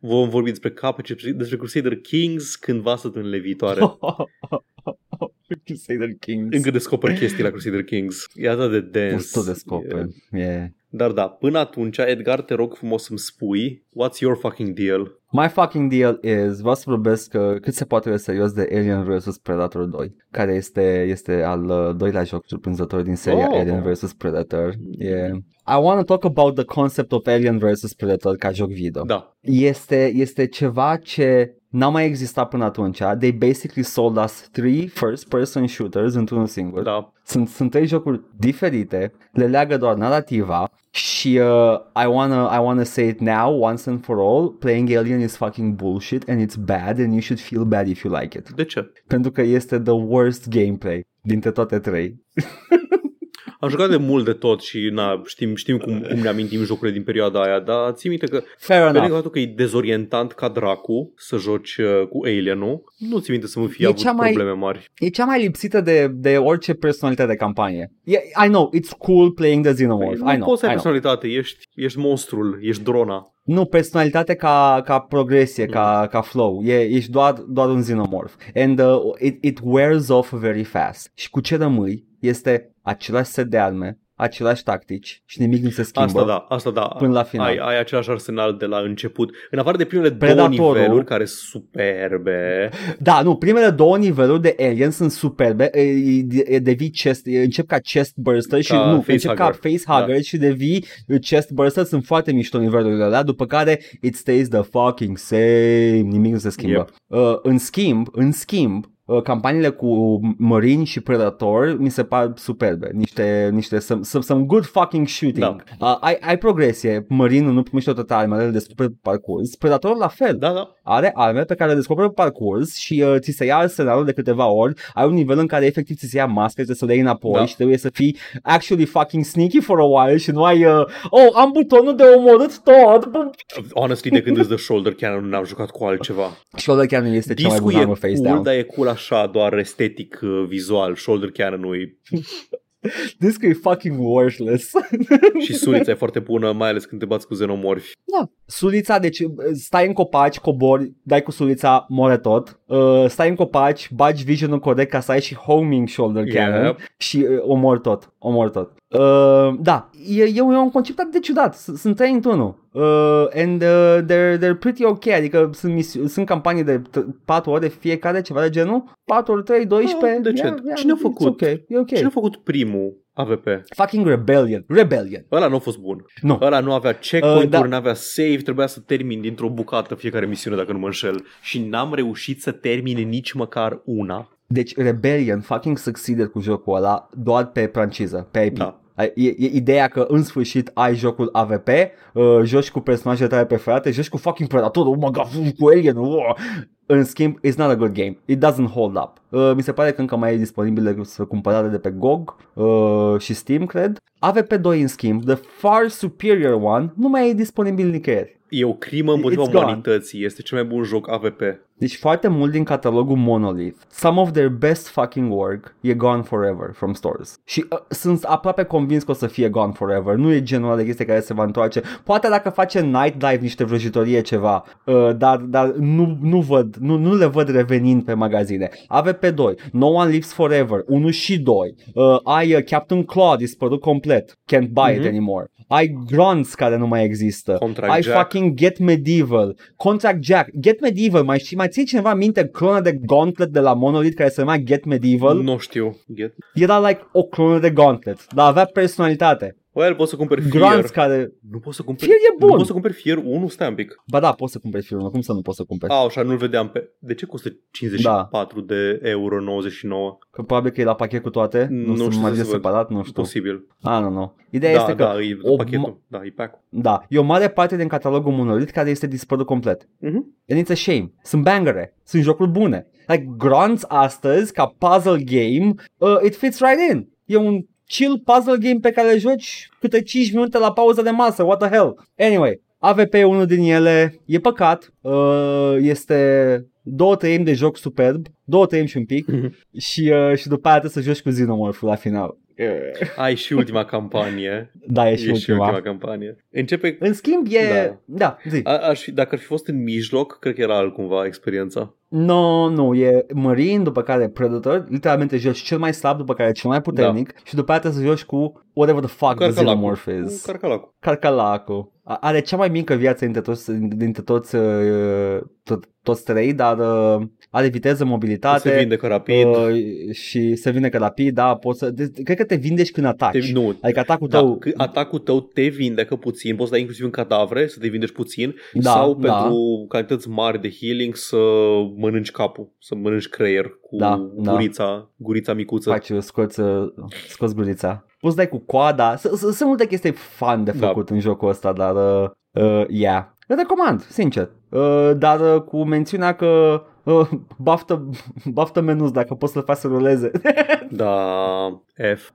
vom vorbi despre cap, despre Crusader Kings cândva săptămânile viitoare. Crusader Kings. Încă descoper chestii la Crusader Kings. E atât de dens. Tu descoperi. Yeah. Dar da, până atunci, Edgar, te rog frumos să-mi spui what's your fucking deal? My fucking deal is, vreau să vorbesc uh, cât se poate de serios de Alien vs Predator 2, care este, este al uh, doilea joc surprinzător din seria Oh. Alien vs Predator. Yeah. I want to talk about the concept of Alien vs Predator ca joc video. Da, Este, este ceva ce n-a mai existat până atunci. They basically sold us three first-person shooters într-unul singur. da. Sunt, sunt trei jocuri diferite, le leagă doar narrativa și uh, I wanna, I wanna say it now, once and for all, playing Alien is fucking bullshit and it's bad and you should feel bad if you like it. De ce? Pentru că este the worst gameplay dintre toate trei. Am jucat de mult de tot și na, știm, știm cum, cum ne amintim jocurile din perioada aia, dar ții minte că Fair pe lângă enough. faptul că e dezorientant ca dracu să joci uh, cu Alien-ul, nu ți minte să mă fi E avut cea mai- probleme mari. E cea mai lipsită de, de orice personalitate de campanie. Yeah, I know, it's cool playing the Xenomorph. Păi, I nu know, poți să I ai know. personalitate, ești, ești monstrul, ești drona. Nu, personalitate ca, ca progresie, Mm. ca, ca flow. E, ești doar, doar un xenomorph. And uh, it, it wears off very fast. Și cu ce rămâi este același set de arme, același tactici și nimic nu se schimbă. Asta da, asta da. Până la final. Ai, ai același arsenal de la început. În afară de primele Predatorul- două niveluri care sunt superbe. Da, nu, primele două niveluri de Alien sunt superbe, e, e, devii chest, e, încep ca chest burster și Ca nu, face încep ca hugger. facehugger Da. și devii chest burster, sunt foarte mișto nivelurile alea, după care it stays the fucking same, nimic nu se schimbă. Yep. Uh, în schimb, în schimb, uh, campaniile cu Marine și Predator mi se par superbe, niște, niște some, some, some good fucking shooting. Uh, ai, ai progresie, Marine nu primește toate armele, le descoperi pe parcurs, Predator la fel Da, da. are arme pe care le descoperi pe parcurs și uh, ți se ia arsenalul de câteva ori, ai un nivel în care efectiv ți se ia masca, trebuie să le iei înapoi Da. și trebuie să fii actually fucking sneaky for a while și nu ai, uh, oh, am butonul de omorât tot, bă. Honestly, de când îți dă shoulder cannon, n-am jucat cu altceva. Shoulder cannon este cea mai Discul bună e armă face cool, down. dar e cool așa, doar estetic, uh, vizual. Shoulder cannon-ul e... This e fucking worthless. și sulița e foarte bună, mai ales când te bați cu xenomorfi. Da. Sulița, deci stai în copaci, cobori, dai cu sulița, more tot. Uh, stai în copaci, bagi visionul corect ca să ai și homing shoulder cannon Yep. și uh, omor tot, omor tot. Uh, da, e, e, un- e un concept atât de ciudat, S- sunt trei într-unul. Uh, and uh, they're, they're pretty ok, adică sunt, misi- sunt campanii de 4 ore fiecare, ceva de genul, 4 ori 3, 12. Ah, decent. Cine a it's făcut? Ok, e ok. Cine a făcut primul AVP? Fucking Rebellion, Rebellion. Ăla nu a fost bun. Nu. Ăla nu avea checkpoint-uri, Uh, da. nu avea save, trebuia să termin dintr-o bucată fiecare misiune dacă nu mă înșel. Și n-am reușit să termin nici măcar una. Deci Rebellion fucking succeeded cu jocul ăla doar pe franciză, pe IP. Da. E, e ideea că în sfârșit ai jocul AVP, uh, joci cu personajele tale preferate, joci cu fucking Predator, oh my god, cu Alien, oh. În schimb, it's not a good game. It doesn't hold up. Uh, mi se pare că încă mai e disponibil să cumpărare de pe GOG uh, și Steam, cred. AVP2, în schimb, the far superior one, nu mai e disponibil nicăieri. E o crimă împotriva It's gone. umanității. Este cel mai bun joc AVP. Deci foarte mult din catalogul Monolith, some of their best fucking work e gone forever from stores. Și uh, sunt aproape convins că o să fie gone forever. Nu e genul ăla de chestie care se va întoarce. Poate dacă face Nightlife niște vrăjitorie ceva, uh, dar, dar nu, nu, văd, nu, nu le văd revenind pe magazine. AVP2, No One Lives Forever, 1 și 2. Uh, ai uh, Captain Claw dispărut complet, can't buy it Mhm. anymore. Ai Grunts care nu mai există. Contract ai Jack. fucking Get Medieval, Contract Jack, Get Medieval, mai știi, mai ții cineva minte clona de Gauntlet de la Monolith care se numea Get Medieval? Nu știu. Get. Era like o clonă de Gauntlet, dar avea personalitate. Well, poți să cumperi fier. Grunts care... Nu poți să cumperi... Fier e Nu bun! poți să cumperi fier 1, stai un pic. Ba da, poți să cumperi filmul, cum să nu poți să cumperi? A, așa, nu-l vedeam pe... De ce costă 54 de euro 99? Că probabil că e la pachet cu toate, nu, Nu nu știu mai să văd. separat, nu știu. Posibil. Ah, nu, nu. Ideea Da, este că, da, e o pachetul. Da, e pack da, e o mare parte din catalogul Monolith care este dispărut complet. Mhm. And it's a shame. Sunt bangere, sunt jocuri bune. Like Grunts astăzi, ca puzzle game, uh, it fits right in. E un chill puzzle game pe care îl joci câte 5 minute la pauză de masă, what the hell. Anyway, AVP e unul din ele, e păcat, uh, este două treimi de joc superb, două treimi și un pic și, uh, și după aia trebuie să joci cu Xenomorph la final. Uh, Ai și ultima campanie. Da, e și e și ultima. ultima campanie. Începe... În schimb e... Da, da zi. A, aș fi, dacă ar fi fost în mijloc, cred că era altcumva experiența. No, nu, e Marine, după care Predator, literalmente joci cel mai slab, după care cel mai puternic și după aia trebuie să joci cu whatever the fuck the Carcalacul. Xenomorph Cu is. Carcalacul. Carcalacul. A- Are cea mai mică viață dintre toți, dintre toți, uh, tot, toți trei, dar uh, are viteză, mobilitate Se vindecă rapid. uh, și se vindecă rapid, da, poți să, de, cred că te vindești când ataci. te, nu, Adică atacul da, tău, că atacul tău te vindecă puțin, poți să dai inclusiv în cadavre să te vindești puțin Da, sau da. pentru cantități mari de healing să mănânci capul, să mănânci creier cu Da, da. gurița, gurița micuță. faci, scoți, uh, scoți gurița. Poți să dai cu coada, S- s- sunt multe chestii fun de Da. făcut în jocul ăsta, dar uh, uh, yeah. Îl recomand, sincer. Uh, dar uh, cu mențiunea că uh, baftă, baftă menus dacă poți să-l faci să ruleze. Da, F.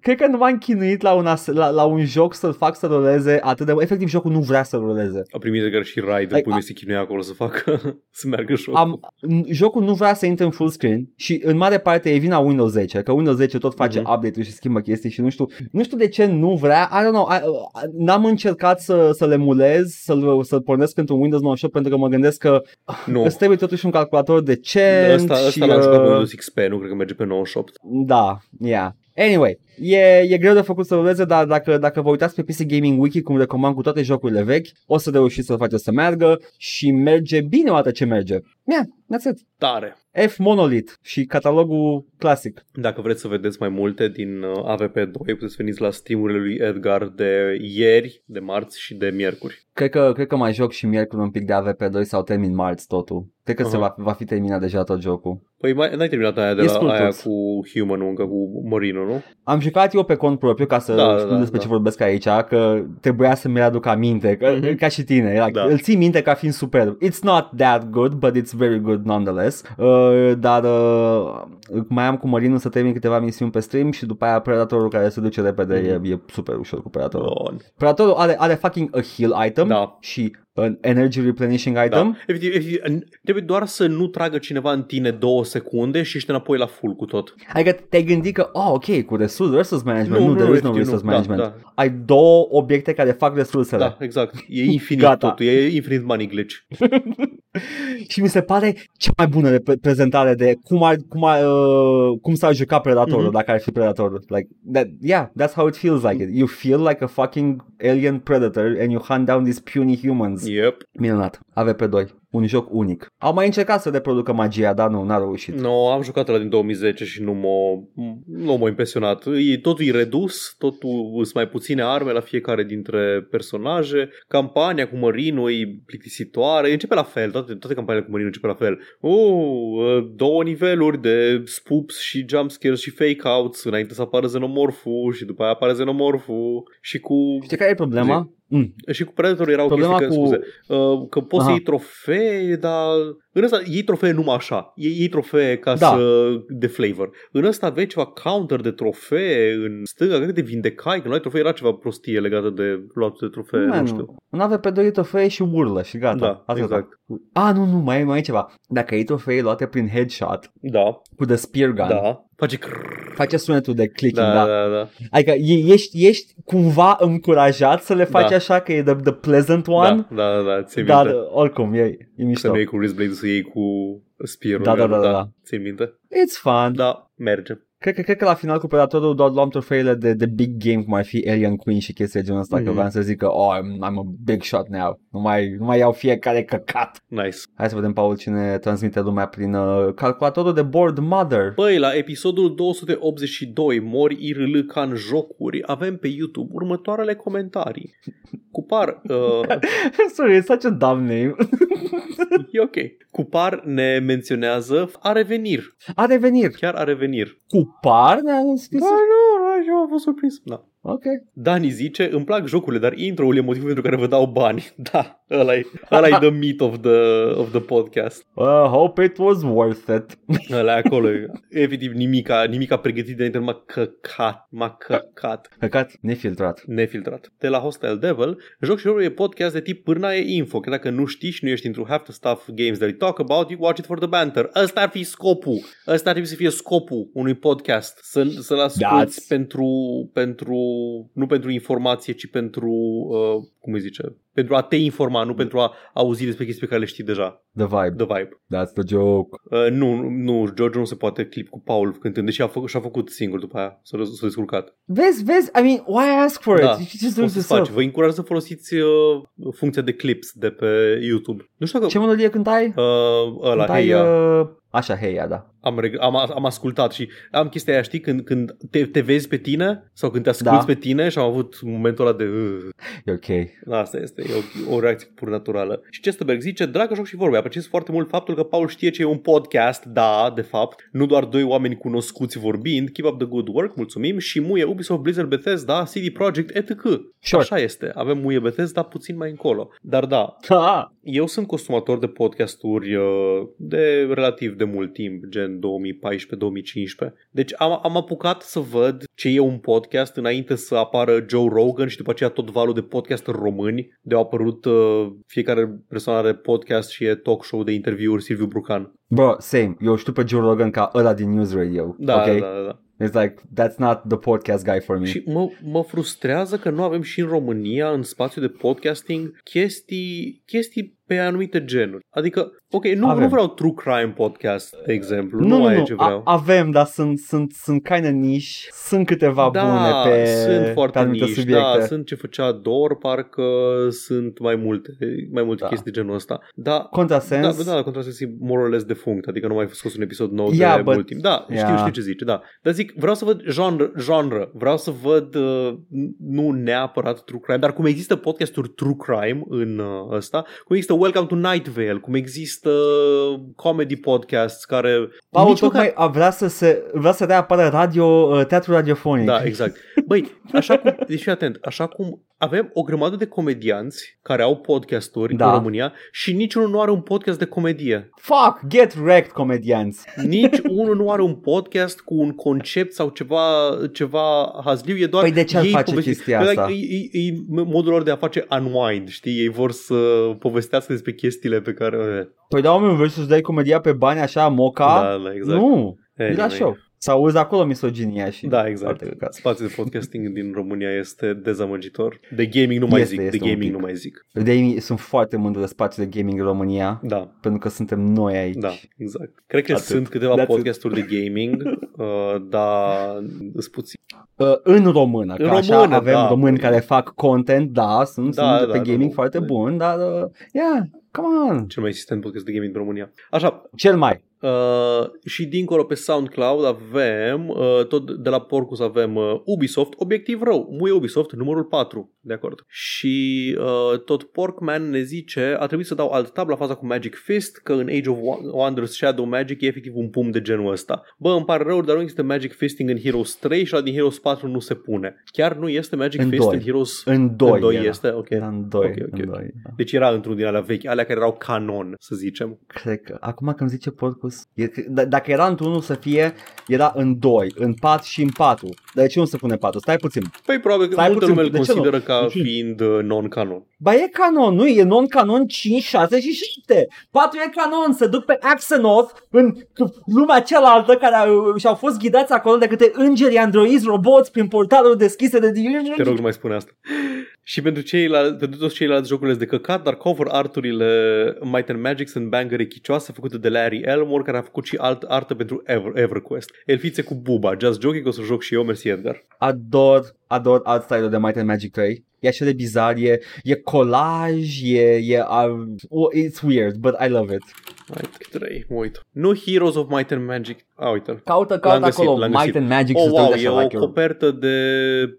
Cred că nu m-am chinuit la un, as- la, la un joc să-l fac să ruleze atât de... Efectiv, jocul nu vrea să ruleze. A primit de și Ryder, Like, like, pui a- se chinuia acolo să facă, să meargă jocul. Am, n- jocul nu vrea să intre în full screen și în mare parte e vina Windows 10, că Windows 10 tot face Mhm. update-uri și schimbă chestii și nu știu, nu știu de ce nu vrea, I don't know, I, I- n-am încercat să, să le emulez, să-l, să-l pornesc pentru Windows 98 pentru că mă gândesc că nu, îți trebuie totuși un calculator decent ăsta, și... ăsta l-am jucat pe uh, Windows XP, nu cred că merge pe 98. Da, yeah. Anyway, e, e greu de făcut să ruleze, dar dacă, dacă vă uitați pe PC Gaming Wiki, cum recomand cu toate jocurile vechi, o să reușiți să-l faceți să meargă și merge bine o dată ce merge. Yeah, that's it. Tare! F Monolith și catalogul clasic. Dacă vreți să vedeți mai multe din uh, AVP2, puteți veniți la streamurile lui Edgar de ieri, de marți și de miercuri. Cred că, cred că mai joc și miercuri un pic de AVP2 sau termin marți totul. Cred că se Aha. va, va fi terminat deja tot jocul. Păi mai, n-ai terminat aia de E la scurt aia tot. cu Human încă, cu Morino, nu? Am jucat eu pe cont propriu ca să Da, da, da, știu despre da. ce vorbesc aici, că trebuia să mi aduc aminte, că, Mhm. ca și tine, era, Da. îl ții minte ca fiind superb. It's not that good, but it's it's very good nonetheless. Uh, dar uh, mai am cu Mărinul să termin câteva misiuni pe stream și după aia Predatorul care se duce repede Mhm. e, e super ușor cu Predatorul. Bun. Predatorul are, are fucking a heal item Da. și an energy replenishing Da. item. Efectiv, efectiv, în- trebuie doar să nu tragă cineva în tine două secunde și ești înapoi la full cu tot. Adică te-ai gândit că, oh, ok, cu resource, resource management, nu, nu, there is no efectiv, resource nu. management. Da, Ai două obiecte care fac resursele. da, da, exact. E infinit Gata. totul, e infinit money glitch. Și mi se pare cea mai bună repre- prezentare de cum, ar, cum, ar, uh, cum s-ar juca Predatorul Mhm. dacă ar fi Predatorul. Like, that, yeah, that's how it feels like it. You feel like a fucking alien predator and you hunt down these puny humans. Yep. Minunat. AVP2. Un joc unic. Au mai încercat să reproducă magia, dar nu, n-a reușit. No, am jucat la din 2010 și nu m-a, nu m-a impresionat. E, totul e redus, totul sunt mai puține arme la fiecare dintre personaje. Campania cu Mărinu e plictisitoare. Începe la fel, toate, toate campaniile cu Mărinu începe la fel. Uh, două niveluri de spoops și jumpscares și fake-outs înainte să apară xenomorful și după aia apare xenomorful și cu... Știi care e problema? Mm. Și cu Predator era o Problema chestie că, cu- scuze, uh, că poți să Aha. iei trofee, dar în ăsta iei trofee numai așa. Iei, iei trofee ca Da. să de flavor. În ăsta aveai ceva counter de trofee în stânga, cred că te vindecai, că nu ai trofee, era ceva prostie legată de luatul de trofee, nu Man, știu. Un AVP2 e trofee și urlă și gata. Da, Atâta. exact. A, nu, nu, mai, mai e ceva. Dacă ai trofee luate prin headshot Da, cu the spear gun, da. Face crrrr. face sunetul de clicking, Da, da. da, da. Adică e- ești, ești cumva încurajat să le faci Da. așa că e the, the pleasant one, Da, da, da, da, ți dar minte. oricum e, e Să mișto. nu iei cu wristblade să iei cu spear Da, da, da, da, da. Ți minte? It's fun. Da, merge. Cred, că, cred că la final cu Predatorul doar luam trofeile de, de big game, cum ar fi Alien Queen și chestii de genul ăsta, Mhm. că vreau să zic că oh, I'm, I'm a big shot now. Nu mai, nu mai iau fiecare căcat. Nice. Hai să vedem, Paul, cine transmite lumea prin uh, calculatorul de board Mother. Băi, la episodul 282, Mori IRL ca în jocuri, avem pe YouTube următoarele comentarii. Cupar, uh, Sorry, it's such a dumb name. e ok. Cupar ne menționează a revenir. A revenir. Chiar a revenir. Cu par ne-a scris. Ba nu, nu, eu am fost surprins. Da. Ok. Dani zice, îmi plac jocurile, dar intro-ul e motivul pentru care vă dau bani. Da, ăla e, ăla e the meat of the, of the podcast. Uh, hope it was worth it. Ăla e acolo. e. Efectiv, nimica, nimica pregătit de m-a căcat, m-a căcat. Căcat nefiltrat. nefiltrat. De la Hostile Devil, joc și rolul e podcast de tip pârnaie info, că dacă nu știi și nu ești into half the stuff games that we talk about, you watch it for the banter. Ăsta ar fi scopul. Ăsta ar trebui să fie scopul unui podcast. Să, să-l asculti That's- pentru, pentru, nu pentru informație, ci pentru, uh, cum îi zice, pentru a te informa, nu pentru a auzi despre chestii pe care le știi deja. The vibe. The vibe. That's the joke. Uh, nu, nu, George nu se poate clip cu Paul cântând, deși a făcut, și-a făcut singur după aia, s-a, s-a descurcat. Vezi, vezi, I mean, why ask for Da, it? You just do O it să faci. yourself. Vă încurajez să folosiți uh, funcția de clips de pe YouTube. Nu știu dacă... Ce melodie cântai? Uh, ăla, cântai, hey, uh, uh, Așa, Heia, da. am, reg- am, am ascultat și am chestia aia, știi, când, când te, te vezi pe tine sau când te asculti Da. pe tine și am avut momentul ăla de... Uh, E ok. asta este, e o, o reacție pur naturală. Și Chesterberg zice, dragă joc și vorbe, apreciez foarte mult faptul că Paul știe ce e un podcast, da, de fapt, nu doar doi oameni cunoscuți vorbind, keep up the good work, mulțumim, și muie Ubisoft, Blizzard, Bethesda, CD Projekt, etc. Sure. Așa este, avem muie Bethesda puțin mai încolo. Dar da, Ha! Eu sunt consumator de podcasturi uh, de relativ de mult timp, gen 2014-2015. Deci am, am apucat să văd ce e un podcast înainte să apară Joe Rogan și după aceea tot valul de podcast români de au apărut uh, fiecare persoană are podcast și e talk show de interviuri Silviu Brucan. Bro, same. Eu știu pe Joe Rogan ca ăla din News Radio. Da, ok? da, da, da. It's like, that's not the podcast guy for me. Și mă, mă frustrează că nu avem și în România, în spațiu de podcasting, chestii, chestii pe anumite genuri. Adică, ok, nu, Avem. nu vreau true crime podcast, de exemplu. Nu, nu, nu, aia e nu. ce vreau. A- avem, dar sunt, sunt, sunt kind of niche. Sunt câteva da, bune pe, sunt pe foarte anumite niși, subiecte. da, sunt ce făcea Dor, parcă sunt mai multe, mai multe Da. chestii de genul ăsta. Da, Contrasens. Da, da, contrasens e more or less defunct, adică nu mai a scos un episod nou Yeah, de but- mult timp. Da, știu, Yeah. știu ce zice, da. Dar zic, vreau să văd genre, genre. vreau să văd uh, nu neapărat true crime, dar cum există podcasturi true crime în uh, ăsta, cum există Welcome to Night Vale, cum există comedy podcasts care Paul nici tocmai a vrea să, se, vrea să reapară radio, uh, teatru radiofonic. Da, exact. Băi, așa cum, deci fii atent, așa cum avem o grămadă de comedianți care au podcasturi Da. în România și niciunul nu are un podcast de comedie. Fuck, get wrecked, comedianți. Nici unul nu are un podcast cu un concept sau ceva, ceva hazliu, e doar Păi de ce ar ei face povesti- chestia Păi, asta? like, E, e, e modul lor de a face unwind, știi? Ei vor să povestească despre chestiile pe care... Păi da, oameni, vrei să-ți dai comedia pe bani așa, moca? Da, da, exact. Nu, e la Anyway. show. S-a auzit acolo misoginia și... Da, exact. alte căcate. Spațiul de podcasting din România este dezamăgitor. De gaming nu mai Este, zic, este de un gaming pic. nu mai zic. De sunt foarte mândru de spațiul de gaming în România, Da, pentru că suntem noi aici. da, exact. Cred că Atât. sunt câteva That's it. podcasturi de gaming, uh, dar sunt puțin. Uh, în română, În că așa română, avem da. români care fac content, da, sunt, Da, sunt da, pe da, gaming da. foarte Da. bun, dar, uh, yeah, come on. Cel mai existent podcast de gaming din România. Așa, Cel mai. Uh, și dincolo pe SoundCloud avem, uh, tot de la Porcus avem uh, Ubisoft, obiectiv rău, mu Ubisoft, numărul 4, de acord. Și uh, tot Porkman ne zice, a trebuit să dau alt tab la faza cu Magic Fist, că în Age of Wonders Shadow Magic e efectiv un pum de genul ăsta. Bă, îmi pare rău, dar nu există Magic Fisting în Heroes 3 și la din Heroes 4 nu se pune. Chiar nu este Magic În Fist doi. în Heroes... În doi, în 2 era. este? Ok. Era în doi, Ok, ok, în ok. doi. da. Deci era într-unul din alea vechi, alea care erau canon, să zicem. Cred că, acum când zice Porcus, e, d- dacă era într-unul să fie, era în 2, în 4 și în 4. Dar de ce nu se pune 4? Stai puțin. Păi probabil că Stai multă puțin, lume îl de ce nu? consideră ca De ce? fiind uh, non-canon. Ba e canon, nu? E non-canon 5, 6 și 7. 4 e canon, se duc pe Axenoth în lumea cealaltă care au, și-au fost ghidați acolo de câte îngeri, androizi, roboți prin portaluri deschise de Te rog, nu mai spune asta. Și pentru, ceilalți, pentru toți ceilalți jocurile de căcat, dar cover arturile Might and Magic sunt bangere chicioase făcute de Larry Elmore, care a făcut și alt artă pentru Ever, EverQuest. Elfițe cu buba, just joking, că o să joc și eu, mersi Edgar. Ador, ador art style de Might and Magic 3. E așa de bizar, e, e colaj, e, e uh, oh, it's weird, but I love it. Might 3, mă uit. Nu Heroes of Might and Magic. A, uite Caută, L-am caută găsit, acolo l-am Might găsit. and Magic Oh, și wow, tot e așa o like your- copertă de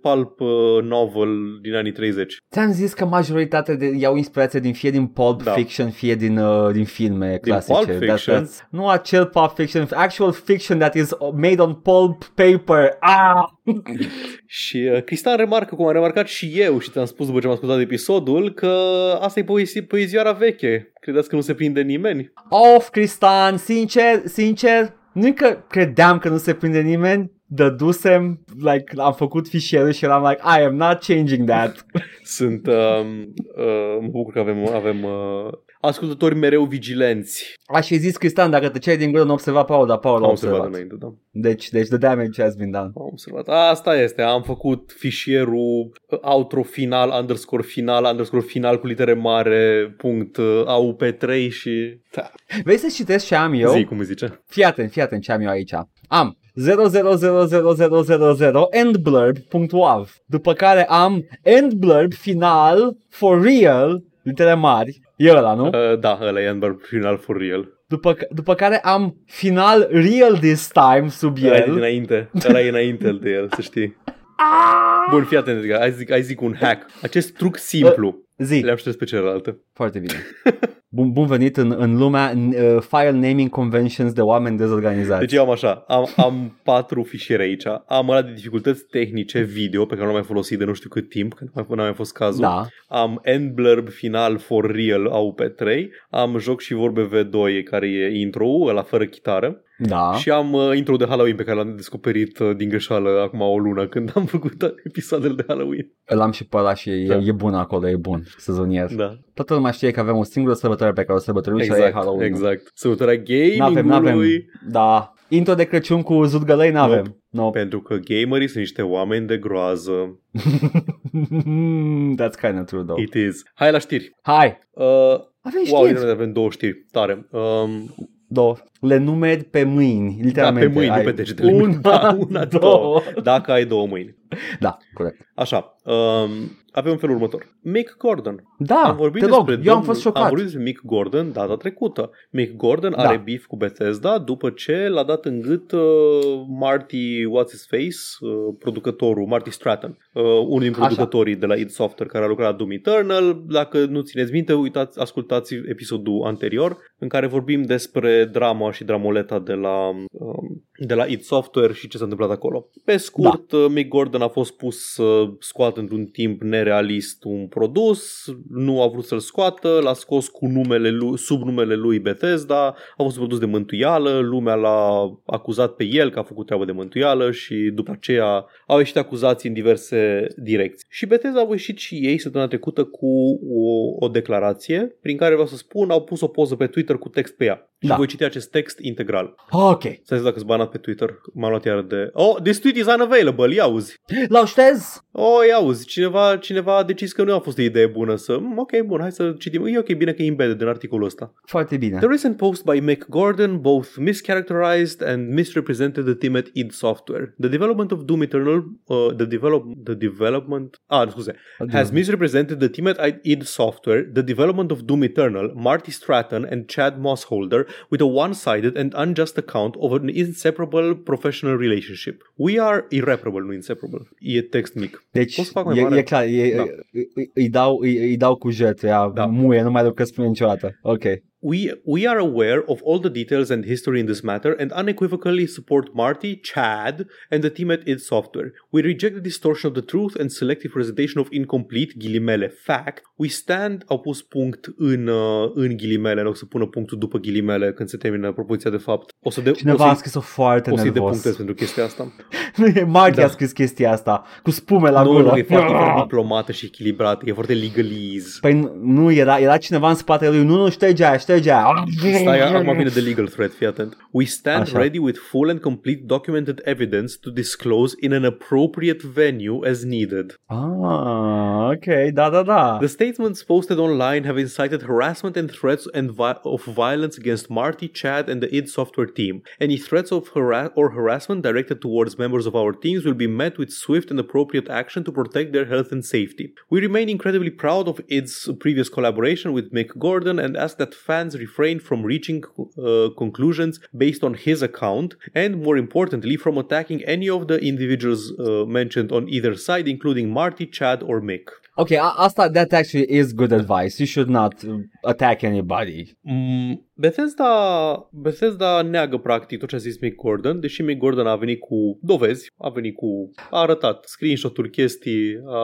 pulp uh, novel din anii 30. Ți-am zis că majoritatea de, iau inspirație din fie din pulp Da. fiction, fie din, uh, din filme clasice. Pulp Fiction? nu acel pulp fiction, actual fiction that is made on pulp paper. Ah! Și uh, Cristian remarcă, cum am remarcat și eu și ți-am spus după ce am ascultat episodul, că asta e poezie, poezioara veche. Credeți că nu se prinde nimeni? Of, Cristian, sincer, sincer, nu că credeam că nu se prinde nimeni, dădusem, like, am făcut fișierul și eram like, I am not changing that. Sunt, um, uh, mă bucur că avem, avem uh, ascultători mereu vigilenți. Aș fi zis, Cristian, dacă te ceri din gură, nu observa Paul, dar Paul Am a observat observat. înainte, da. Deci, deci, the damage has been done. Am observat. Asta este, am făcut fișierul uh, outro final, underscore final, underscore final cu litere mare, punct uh, AUP3 și... Da. Vrei să citesc ce am eu? Zi, cum îi zice? Fii atent, fii atent ce am eu aici. Am 0000000 endblurb.wav După care am endblurb final for real, litere mari, e ăla, nu? Uh, da, ăla e Amber final for real. După, ca- după care am final real this time sub Ăla e el. dinainte, ăla e înainte de el, să știi. Bun, fii atent, Edgar, hai zic, hai zic un hack. Acest truc simplu, Zi, le-am șters pe celelalte. foarte bine. Bun, bun venit în, în lumea uh, file naming conventions de oameni dezorganizați. Deci eu am așa, am, am patru fișiere aici, am ăla de dificultăți tehnice video pe care nu l-am mai folosit de nu știu cât timp, că nu a mai fost cazul. da, Am endblurb final for real AUP3, am joc și vorbe V2 care e intro ăla fără chitară da. și am uh, intro de Halloween pe care l-am descoperit uh, din greșeală acum o lună când am făcut episoadele de Halloween. Îl am și pe ăla și e, Da. e bun acolo, e bun, sezonier. Da, Toată lumea știe că avem o singură sărbătoare pe care o sărbătorim și aia e exact, Halloween. exact. Sărbătoarea N-avem, n-avem, gamingului da. Intro de Crăciun cu zudgălăi n-avem. No. pentru că gamerii sunt niște oameni de groază. That's kind of true, though. It is. Hai la știri. Hai, Uh, avem wow, știri. wow, avem două știri. Tare. Um, Două. Le numeri pe mâini, literalmente. Da, pe mâini, nu Ai pe degetele. Una, Da, una, două. două. dacă ai două mâini. Da, corect. Așa, um, avem un felul următor. Mick Gordon. Da, am vorbit te rog, despre eu am domnul- fost șocat. Am vorbit despre Mick Gordon data trecută. Mick Gordon Da. are beef cu Bethesda după ce l-a dat în gât uh, Marty What's His Face, uh, producătorul, Marty Stratton, uh, unul din Așa. producătorii de la id Software care a lucrat la Doom Eternal. Dacă nu țineți minte, uitați, ascultați episodul anterior în care vorbim despre drama și dramoleta de la um, de la id Software și ce s-a întâmplat acolo. Pe scurt, da. Mick Gordon a fost pus să scoată într-un timp nerealist un produs, nu a vrut să-l scoată, l-a scos cu numele lui, sub numele lui Bethesda, a fost un produs de mântuială, lumea l-a acuzat pe el că a făcut treabă de mântuială și după aceea au ieșit acuzații în diverse direcții. Și Bethesda au ieșit și ei săptămâna trecută cu o, o declarație prin care vreau să spun, au pus o poză pe Twitter cu text pe ea. Și da. voi citi acest text integral. Ok. Să dacă sunt banat pe Twitter, m-am luat iar de... Oh, this tweet is unavailable, ia auzi. L-au ștez? Oh, ia auzi, cineva, cineva a decis că nu a fost o idee bună să... Mm, ok, bun, hai să citim. E ok, bine că e embedded în articolul ăsta. Foarte bine. The recent post by Mick Gordon both mischaracterized and misrepresented the team at id Software. The development of Doom Eternal, uh, the, develop, the development... Ah, scuze. Has misrepresented the team at id Software, the development of Doom Eternal, Marty Stratton and Chad Mossholder with a one-sided and unjust account of an inseparable professional relationship. We are irreparable, nu inseparable. E text mic. Deci e, e clar, e, da. îi, îi, dau, îi, îi dau cu jet, ea da. muie, nu mai dau că spune niciodată. Ok. We, we are aware of all the details and history in this matter and unequivocally support Marty, Chad, and the team at id Software. We reject the distortion of the truth and selective presentation of incomplete, ghilimele, fact. We stand, au pus punct în, uh, în ghilimele, nu o să pună punctul după ghilimele când se termină propoziția de fapt. O să de, Cineva o a scris-o foarte o să-i nervos. depunctez pentru chestia asta. nu e Marty da. a scris chestia asta, cu spume la nu, gură. nu, e foarte, foarte diplomată și echilibrată, e foarte legalese. Păi nu, era, era cineva în spatele lui, nu, nu, șterge aia, șterge aia. Stai, acum vine de legal threat, fii atent. We stand Așa. ready with full and complete documented evidence to disclose in an appropriate venue as needed. Ah, ok, da, da, da. The statements posted online have incited harassment and threats and vi- of violence against Marty, Chad, and the id Software team. Any threats of hara- or harassment directed towards members of our teams will be met with swift and appropriate action to protect their health and safety. We remain incredibly proud of id's previous collaboration with Mick Gordon and ask that fans refrain from reaching uh, conclusions based on his account and, more importantly, from attacking any of the individuals uh, mentioned on either side, including Marty, Chad, or Mick. Ok, a- asta, that actually is good advice. You should not uh, attack anybody. Mm, Bethesda, Bethesda neagă practic tot ce a zis Mick Gordon, deși Mick Gordon a venit cu dovezi, a venit cu, a arătat screenshot-uri, chestii, a,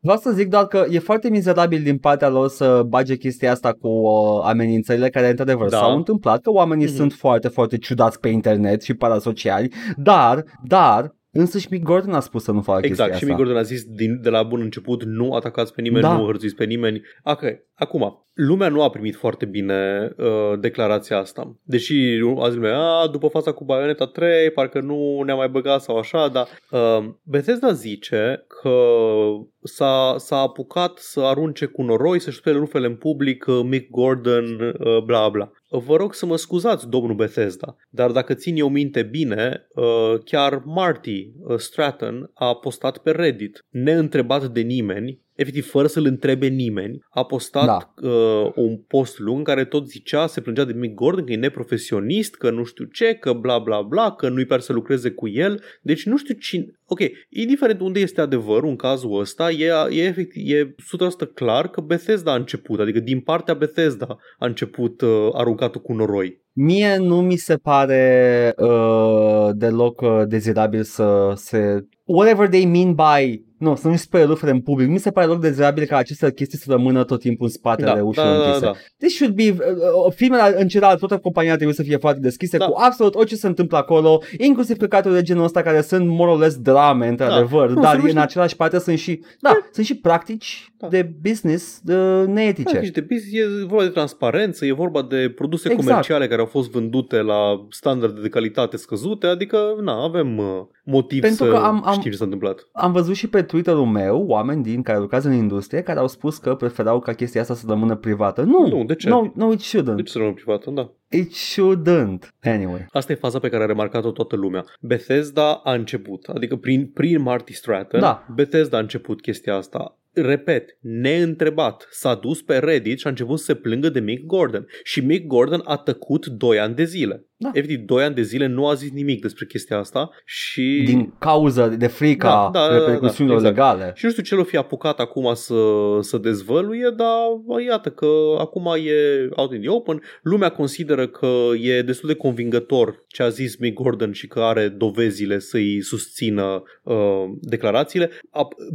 Vreau să zic doar că e foarte mizerabil din partea lor să bage chestia asta cu uh, amenințările care într-adevăr Da. s-au întâmplat, că oamenii Mhm. sunt foarte, foarte ciudați pe internet și parasociali, dar, dar, însăși Mick Gordon a spus să nu facă Exact, și chestia Mick asta. Gordon a zis din, de la bun început nu atacați pe nimeni, Da. nu hărțuiți pe nimeni. Ok, acum, lumea nu a primit foarte bine uh, declarația asta. Deși azi lumea, a, după fața cu Bayonetta 3, parcă nu ne-a mai băgat sau așa, dar uh, Bethesda zice că s-a, s-a apucat să arunce cu noroi, să-și spele rufele în public, uh, Mick Gordon, uh, bla bla. Vă rog să mă scuzați, domnul Bethesda, dar dacă țin eu minte bine, uh, chiar Marty uh, Stratton a postat pe Reddit, neîntrebat de nimeni, efectiv fără să-l întrebe nimeni, a postat Da. uh, un post lung în care tot zicea, se plângea de Mick Gordon că e neprofesionist, că nu știu ce, că bla bla bla, că nu-i pare să lucreze cu el. Deci nu știu cine... Ok, indiferent unde este adevărul în cazul ăsta, e, e, efectiv, e 100% clar că Bethesda a început, adică din partea Bethesda a început uh, aruncatul cu noroi. Mie nu mi se pare uh, deloc uh, dezirabil să se... Whatever they mean by... Nu, să nu spere rufele în public. Mi se pare deloc dezirabil ca aceste chestii să rămână tot timpul în spatele Da, ușilor da, da, închise. da. This should be... Uh, uh, filmele în general, toată compania trebuie să fie foarte deschise Da. cu absolut orice se întâmplă acolo, inclusiv căcaturi de genul ăsta care sunt more or less drame, într-adevăr, Nu, dar se numește- în același parte sunt și... Da, sunt și practici Da. de business uh, neetice. Da, de business, e vorba de transparență, e vorba de produse Exact. comerciale care au fost vândute la standarde de calitate scăzute, adică na, avem uh, motiv Pentru să că am- am- știm ce s-a întâmplat. Am văzut și pe Twitter-ul meu oameni din care lucrează în industrie care au spus că preferau ca chestia asta să rămână privată. Nu, Nu, de ce? No, no it shouldn't. Deci să rămână privată, da. It shouldn't. Anyway. Asta e faza pe care a remarcat-o toată lumea. Bethesda a început, adică prin, prin Marty Stratton, Da. Bethesda a început chestia asta. Repet, neîntrebat, s-a dus pe Reddit și a început să se plângă de Mick Gordon. Și Mick Gordon a tăcut 2 ani de zile. Da. efectiv 2 ani de zile nu a zis nimic despre chestia asta și... Din cauza de frica da, da, repercusiunilor da, da, exact. legale. Și nu știu ce l-o fi apucat acum să, să dezvăluie, dar iată că acum e out in the open. Lumea consideră că e destul de convingător ce a zis Mick Gordon și că are dovezile să-i susțină uh, declarațiile.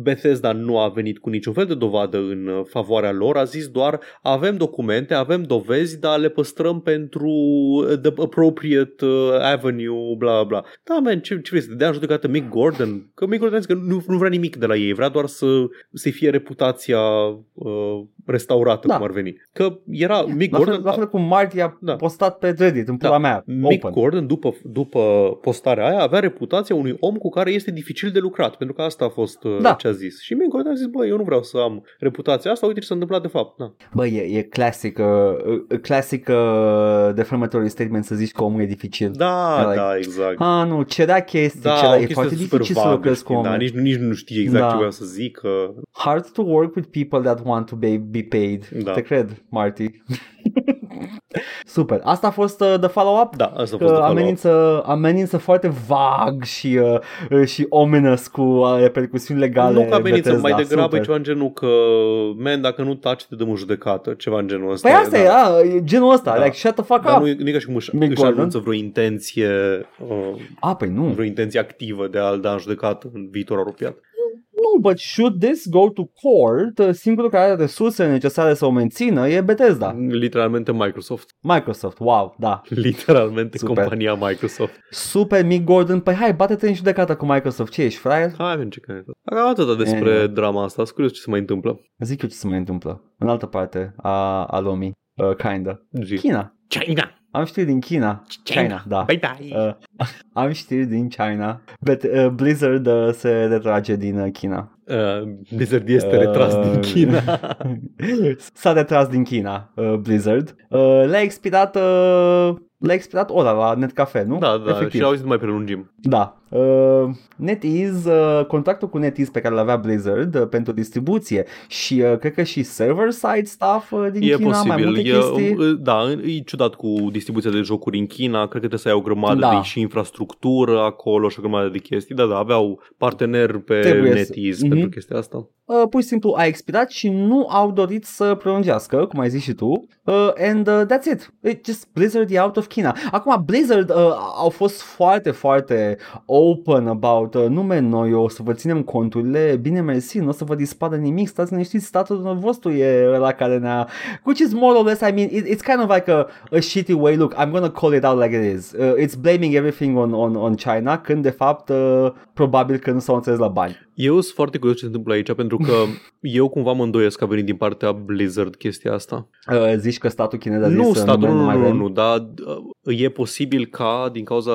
Bethesda nu a venit cu niciun fel de dovadă în favoarea lor, a zis doar avem documente, avem dovezi, dar le păstrăm pentru the appropriate uh, avenue, bla bla. Da, man, ce, ce vrei să te dea în judecată Mick Gordon? Că Mick Gordon că nu, nu vrea nimic de la ei, vrea doar să, să fie reputația uh, restaurată, da. cum ar veni. Că era Mick la Gordon... Fel, la fel cum Marty a da. postat pe Reddit, în pula da. mea, Mick open. Gordon, după, după postarea aia, avea reputația unui om cu care este dificil de lucrat, pentru că asta a fost uh, da. ce a zis. Și Mick Gordon a zis, băi, eu nu vreau să am reputația asta, uite ce s-a întâmplat de fapt. Da. Băi, e, e clasic, uh, clasic uh, defamatory statement să zici că omul e dificil. Da, like, da, exact. Ah, nu, cerea chestii, da, cerea, e foarte dificil să lucrezi cu omul. Da, nici, nici nu știe exact da. ce vreau să zic. Că... Hard to work with people that want to be, be paid. Da. Te cred, Marty. Super. Asta a fost uh, the follow-up? Da, asta a fost the follow-up. Amenință, amenință foarte vag și, uh, și ominous cu uh, repercusiuni legale. Nu că amenință, Bethesda. mai degrabă Super. e ceva în genul că, man, dacă nu taci, te dăm în judecată. Ceva în genul ăsta. Păi asta da. e, a, genul ăsta, da. like shut the fuck Dar up. nu, nu e ca și cum își, își anunță vreo intenție, uh, a, păi nu. vreo intenție activă de a-l da în judecată în viitor apropiat. Nu, but should this go to court, uh, singurul care are resursele necesare să o mențină e Bethesda. Literalmente Microsoft. Microsoft, wow, da. Literalmente Super. compania Microsoft. Super, Mick Gordon, păi hai, bate-te în judecată cu Microsoft, ce ești, fraier? Hai, merge că Cam atât despre e, drama asta, sunt curios ce se mai întâmplă. Zic eu ce se mai întâmplă, în altă parte a, a lumii, uh, kinda. China. China. Am știri din China. China, China da. Bye bye. Uh, am știri din China. But, uh, Blizzard uh, se retrage din uh, China. Uh, Blizzard este uh, retras din China. S-a retras din China, uh, Blizzard. Uh, le-a expirat uh, le-a expirat ora la Netcafe, nu? Da, da, Efectiv. și au zis nu mai prelungim. Da. Uh, NetEase, uh, contractul cu NetEase pe care l-avea Blizzard uh, pentru distribuție și uh, cred că și server-side stuff uh, din e China, posibil. mai multe e, chestii. Uh, da, e ciudat cu distribuția de jocuri în China, cred că trebuie să ai o grămadă da. de și infrastructură acolo și o grămadă de chestii, da, da, aveau partener pe Trebuie NetEase să... pentru mm-hmm. chestia asta. Uh, pur și simplu a expirat și nu au dorit să prelungească, cum ai zis și tu, uh, and uh, that's it. It just Blizzard e out of China. Acum, Blizzard uh, au fost foarte, foarte open about uh, nume noi, o să vă ținem conturile, bine mersi, nu o să vă dispară nimic, stați liniștiți, statul vostru e la care ne-a... Which is more or less, I mean, it, it's kind of like a, a shitty way, look, I'm gonna call it out like it is. Uh, it's blaming everything on, on, on China, când de fapt uh, probabil că nu s-au înțeles la bani. Eu sunt foarte curios ce se întâmplă aici, pentru că eu cumva mă îndoiesc că a venit din partea Blizzard chestia asta. Uh, zici că statul chinez a zis Nu, statul, nu, nu, nu, nu, dar uh, e posibil ca din cauza...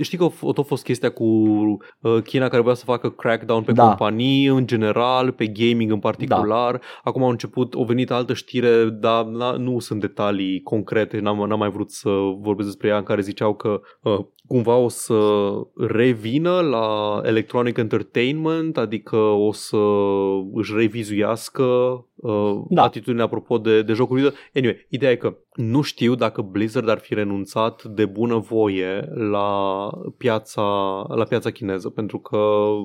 Știi că a tot fost chestia cu uh, China care vrea să facă crackdown pe da. companii în general, pe gaming în particular. Da. Acum au început, au venit altă știre, dar nu sunt detalii concrete, n-am, n-am mai vrut să vorbesc despre ea, în care ziceau că uh, cumva o să revină la Electronic Entertainment, adică o să își revizuiască uh, da. atitudinea apropo de, de jocuri. Anyway, ideea e că nu știu dacă Blizzard ar fi renunțat de bunăvoie la piața, la piața chineză, pentru că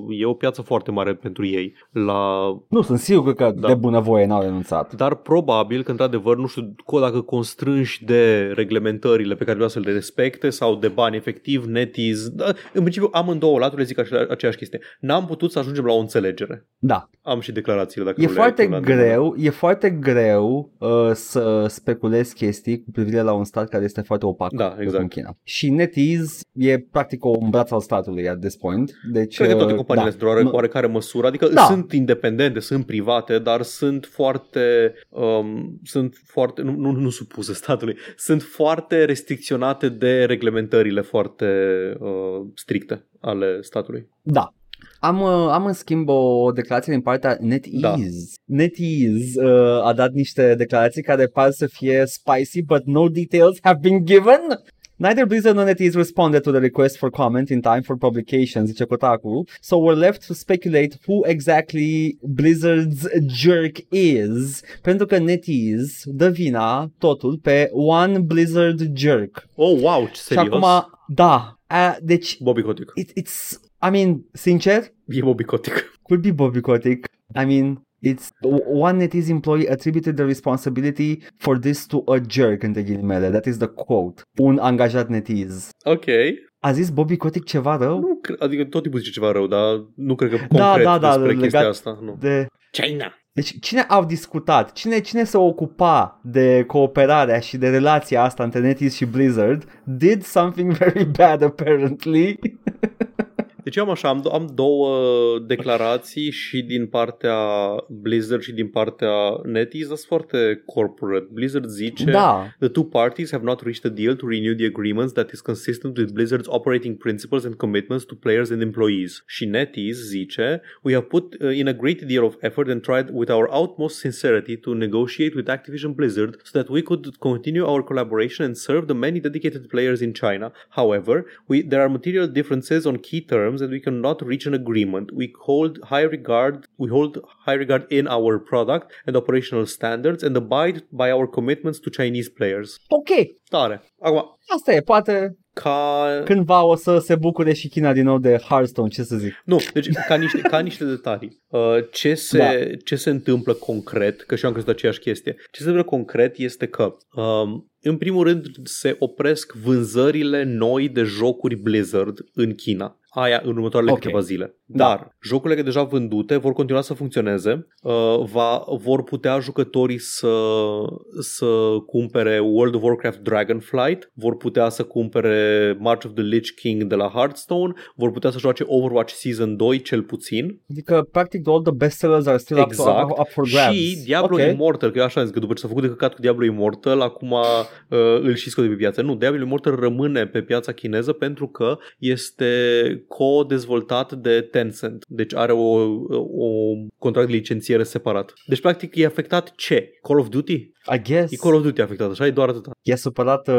e o piață foarte mare pentru ei. La... Nu, sunt sigur că da. de bunăvoie n-au renunțat. Dar probabil că, într-adevăr, nu știu dacă constrânși de reglementările pe care vreau să le respecte sau de bani efectiv, NetEase, da, în principiu amândouă laturile zic aceeași chestie. N-am putut să ajungem la o înțelegere. Da. Am și declarațiile dacă E foarte greu, e foarte greu uh, să speculezi chestii chestii cu privire la un stat care este foarte opac da, exact. în China. Și NetEase e practic un braț al statului at this point. Deci, Cred că toate uh, companiile da, sunt o oarecare măsură, adică da. sunt independente, sunt private, dar sunt foarte, um, sunt foarte nu, nu, nu supuse statului, sunt foarte restricționate de reglementările foarte uh, stricte ale statului. Da, am, uh, am în schimb o declarație din partea NetEase. Da. NetEase uh, a dat niște declarații care par să fie spicy, but no details have been given. Neither Blizzard nor NetEase responded to the request for comment in time for publication, zice Kotaku, so we're left to speculate who exactly Blizzard's jerk is, pentru că NetEase dă vina totul pe One Blizzard Jerk. Oh, wow, ce Și serios? acum, da, a, deci, Bobby Kotick. it, it's, I mean, sincer, E Bobby Kotick. could be Bobby Kotick. I mean, it's one NetEase employee attributed the responsibility for this to a jerk, între ghilimele. That is the quote. Un angajat NetEase. Ok. A zis Bobby Kotick ceva rău? Nu, cre- adică tot timpul zice ceva rău, dar nu cred că Da, concret da, da, despre legat chestia asta. Nu. De... China. Deci cine au discutat? Cine, cine se ocupa de cooperarea și de relația asta între NetEase și Blizzard did something very bad apparently. Deci eu am așa, am, do- am două declarații și din partea Blizzard și din partea NetEase, dar sunt foarte corporate. Blizzard zice da. The two parties have not reached a deal to renew the agreements that is consistent with Blizzard's operating principles and commitments to players and employees. Și NetEase zice, We have put uh, in a great deal of effort and tried with our utmost sincerity to negotiate with Activision Blizzard so that we could continue our collaboration and serve the many dedicated players in China. However, we, there are material differences on key terms and we cannot reach an agreement. We hold high regard we hold high regard in our product and operational standards and abide by our commitments to Chinese players. Ok, Tare. Acum, asta e, poate ca... cândva o să se bucure și China din nou de Hearthstone, ce să zic. Nu, deci ca niște, ca niște detalii. Uh, ce, se, Da. ce se întâmplă concret, că și eu am crezut aceeași chestie, ce se întâmplă concret este că um, în primul rând se opresc vânzările noi de jocuri Blizzard în China. Aia în următoarele Ok. câteva zile. Da. Dar jocurile deja vândute vor continua să funcționeze. Uh, va, vor putea jucătorii să, să cumpere World of Warcraft Dragonflight, vor putea să cumpere March of the Lich King de la Hearthstone, vor putea să joace Overwatch Season 2 cel puțin Adică, practic, all the bestsellers are still Exact. up, up, up for grabs. și Diablo Ok. Immortal, că eu așa am zis că după ce s-a făcut de căcat cu Diablo Immortal, acum uh, îl și scot de pe piață. Nu, Diablo Immortal rămâne pe piața chineză pentru că este co-dezvoltat de Tencent. Deci are o, o contract de licențiere separat. Deci practic e afectat ce? Call of Duty? I guess. E Call of Duty afectat, așa? E doar atâta. E supărat uh,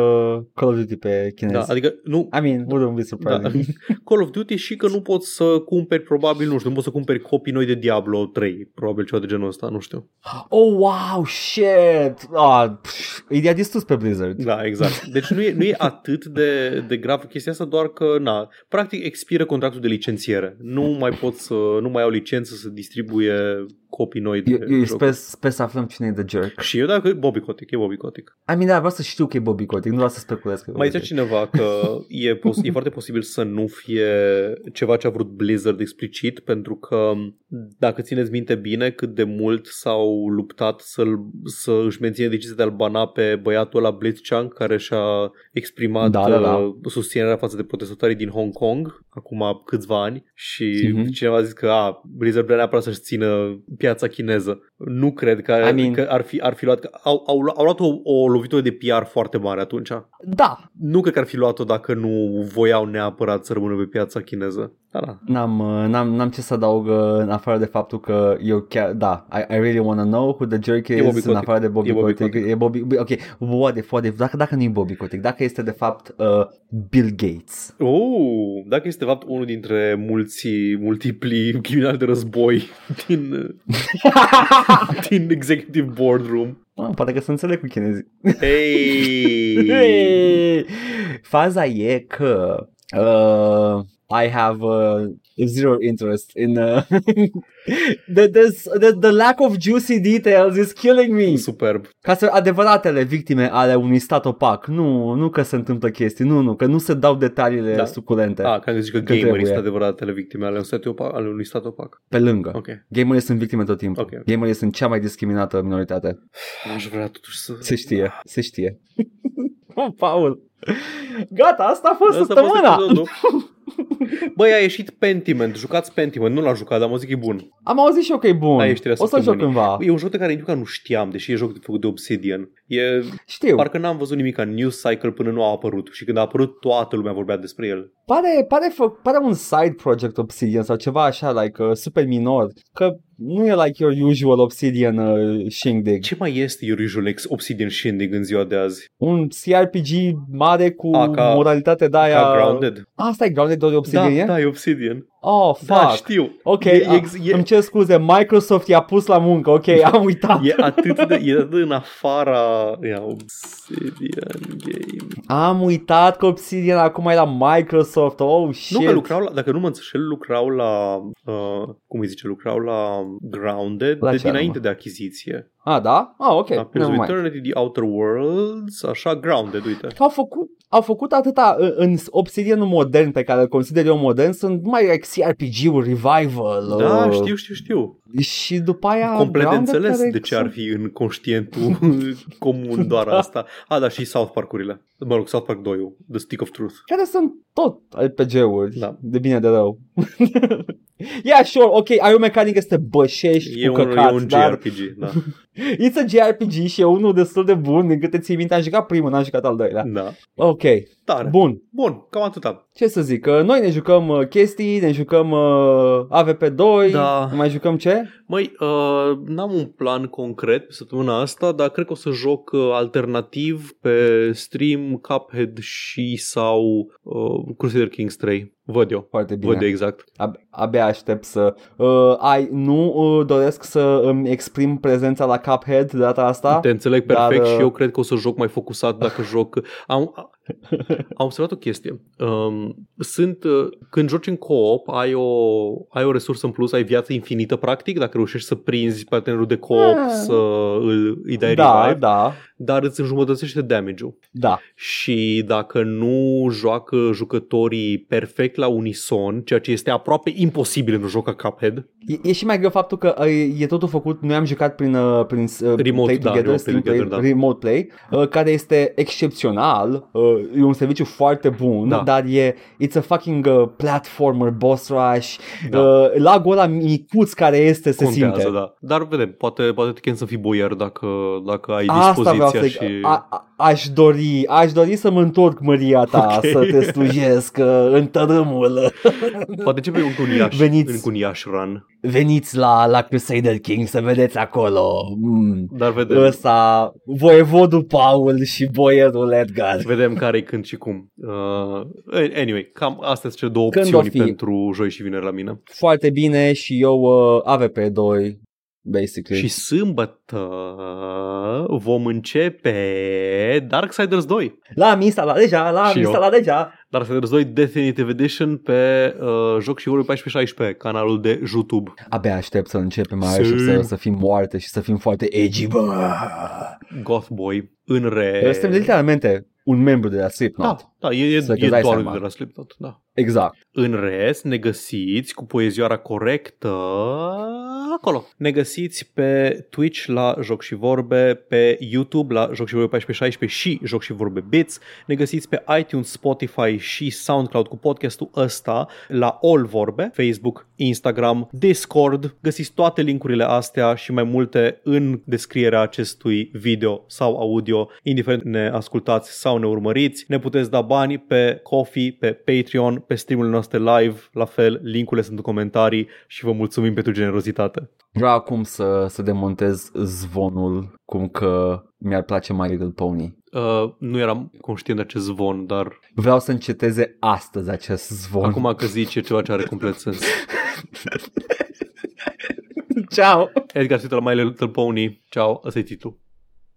Call of Duty pe chinez. Da, adică nu, I mean, wouldn't be da. surprising. Call of Duty și că nu poți să cumperi probabil, nu știu, nu poți să cumperi copii noi de Diablo 3, probabil ceva de genul ăsta, nu știu. Oh, wow, shit! Ah, pf, i-a distrus pe Blizzard. Da, exact. Deci nu e, nu e atât de, de grav chestia asta, doar că, na, practic expiră contractul de licențiere. Nu mai pot să, nu mai au licență să distribuie copii noi de Eu, eu jocuri. sper, sper să aflăm cine e The Jerk. Și eu dacă Bobby Kotick, e Bobby Kotick. I mean, da, vreau să știu că e Bobby Kotick, nu vreau să speculez că e Mai Bobby zicea cineva că e, pos- e foarte posibil să nu fie ceva ce a vrut Blizzard explicit, pentru că dacă țineți minte bine cât de mult s-au luptat să-l, să își menține decizia de a-l bana pe băiatul ăla Blitzchung, care și-a exprimat Da, da, da. uh, susținerea față de protestatarii din Hong Kong acum câțiva ani și Mhm. cineva a zis că a, Blizzard vrea neapărat să-și țină piața chineză. Nu cred că, I mean- că ar, fi, ar fi luat, că au, au, au luat o, o lovitură de PR foarte mare atunci. Da, Nu cred că ar fi luat-o dacă nu voiau neapărat să rămână pe piața chineză. Da, da. n-am, uh, n-am, n-am ce să adaug uh, în afară de faptul că eu chiar, da, I, I really wanna know who The Jerk is, E Bobby în Kotick. afară de Bobby, E Bobby Kotick. Kotick. E Bobby, ok, what if, what if, dacă, dacă nu e Bobby Kotick, dacă este de fapt uh, Bill Gates. Oh, dacă este de fapt unul dintre mulți, multipli criminali de război din, din Executive Boardroom. Ah, poate că să înțeleg cu chinezii. Hey! Hey! Faza e că uh, I have uh, zero interest in uh, the, this, the, the lack of juicy details is killing me. Superb. Ca să adevăratele victime ale unui stat opac. Nu, nu că se întâmplă chestii, nu, nu, că nu se dau detaliile Da. suculente Ah, ca să zici că Că gamerii trebuie. sunt adevăratele victime ale, unui stat opac, ale unui stat opac. pe lângă. Ok. Gamerii sunt victime tot timpul. Ok, ok. Gamerii sunt cea mai discriminată minoritate. Aș vrea totuși să... Se știe, se știe. oh, Paul. Gata, asta a fost Asta a fost săptămâna. episodul. Băi, a ieșit Pentiment, jucați Pentiment, nu l-am jucat, dar mă zic că e bun. Am auzit și eu că e bun. Aia e știrea o să-l joc săptămânii. cândva. E un joc de care nici măcar nu știam, deși e joc făcut de Obsidian. E, Știu. parcă n-am văzut nimic în News Cycle până nu a apărut și când a apărut toată lumea vorbea despre el. Pare, pare, fă- pare un side project Obsidian sau ceva așa, like, uh, super minor. Că nu e like your usual Obsidian uh, shindig. Ce mai este Usual Ex Obsidian Shindig în ziua de azi? Un CRPG mare cu A, ca- moralitate de aia... Ca Grounded? Asta e Grounded de Obsidian, da, e? da, e Obsidian. Oh, fuck. Da, știu. Ok, E, e, ex, e, îmi cer scuze, Microsoft i-a pus la muncă, ok, am uitat. e atât de, e atât de în afara ia, Obsidian Game. Am uitat că Obsidian acum e la Microsoft, oh shit. Nu că lucrau la, dacă nu mă înșel, lucrau la, uh, cum îi zice, lucrau la Grounded La de ce dinainte anume? de achiziție. Ah, da? Ah, ok, Da, Pillars never of mind. Eternity, The Outer Worlds, așa, Grounded, uite. Că au făcut, au făcut atâta în- în Obsidian modern pe care îl consider eu modern, sunt numai like CRPG-uri, revival. Da, uh, știu, știu, știu. Și după aia Complet de Grounded înțeles care de ce ar fi în conștientul comun doar Da. asta. A, da, și South Park-urile. Mă rog, South Park 2 The Stick of Truth. care sunt tot RPG-uri, Da. de bine de rău. yeah, sure, ok, ai o mecanică să te bășești E cu un, căcat, e un dar JRPG, da. it's a JRPG și e unul destul de bun, din câte ții minte, am jucat primul, n-am jucat al doilea. da. Ok, Tare. bun. Bun, cam atâta. Ce să zic, uh, noi ne jucăm uh, chestii, ne jucăm uh, AVP2, Da. mai jucăm ce? Măi, uh, n-am un plan concret pe săptămâna asta, dar cred că o să joc uh, alternativ pe stream Cuphead și sau uh, Crusader Kings 3. Văd eu. Foarte bine. Văd eu exact. Ab- abia aștept să... Uh, ai, nu uh, doresc să îmi exprim prezența la Cuphead de data asta? Te înțeleg Dar, perfect și uh, eu cred că o să joc mai focusat dacă joc. Am, am observat o chestie. Um, sunt, uh, când joci în co-op, ai o, ai o resursă în plus, ai viață infinită practic, dacă reușești să prinzi partenerul de co-op, Ah. să îl, îi dai Da, revive, da, dar îți înjumătățește damage-ul. da. Și dacă nu joacă jucătorii perfect la unison, ceea ce este aproape imposibil în un joc ca Cuphead, E, e și mai greu faptul că uh, e totul făcut, noi am jucat prin, uh, prin uh, Remote, Play da, Together, remote Steam play Play, together, da. Remote Play, uh, care este excepțional, uh, e un serviciu foarte bun, Da. dar e it's a fucking uh, platformer, boss rush, Da. uh, lagul ăla micuț care este se contează, simte. da. Dar vedem, poate, poate te chem să fii boier dacă, dacă ai Asta vreau dispoziția să și... a, a, aș dori, aș dori să mă întorc măria ta, Ok. să te slujesc uh, în tărâmul. Poate începe un cuniaș, Veniți. în cuniaș run. Veniți la, la Crusader King să vedeți acolo. Mm. Dar vedem, Ăsta, voievodul Paul și boierul Edgar. vedem care-i când și cum. Uh, anyway, cam astea sunt cele două Când opțiuni o fi? pentru joi și vineri la mine. Foarte bine și eu uh, AVP2, basically. Și sâmbătă vom începe Darksiders 2. L-am instalat deja, l-am Și eu. instalat deja. Darksiders 2 Definitive Edition pe uh, Joc și Vorbe 1416, canalul de YouTube. Abia aștept să începem, mai Sim. aștept să, să fim moarte și să fim foarte edgy. Bă. Goth Boy în re... Suntem literalmente un membru de la Slipknot. Da, da, e, e, Să e dai doar seama. de la Slipknot, da. Exact. În rest, ne găsiți cu poezioara corectă acolo. Ne găsiți pe Twitch la Joc și Vorbe, pe YouTube la Joc și Vorbe 1416 și Joc și Vorbe Bits. Ne găsiți pe iTunes, Spotify și SoundCloud cu podcastul ăsta la All Vorbe, Facebook, Instagram, Discord. Găsiți toate linkurile astea și mai multe în descrierea acestui video sau audio, indiferent ne ascultați sau ne urmăriți. Ne puteți da bani pe Coffee, pe Patreon, pe streamurile noastre live, la fel, linkurile sunt în comentarii și vă mulțumim pentru generozitate. Vreau acum să, să demontez zvonul cum că mi-ar place My Little Pony. Uh, nu eram conștient de acest zvon, dar Vreau să înceteze astăzi acest zvon. acum că zici e ceva ce are complet sens. Ciao! Edgar, se uită la My Little Pony. Ciao, ăsta e titlul.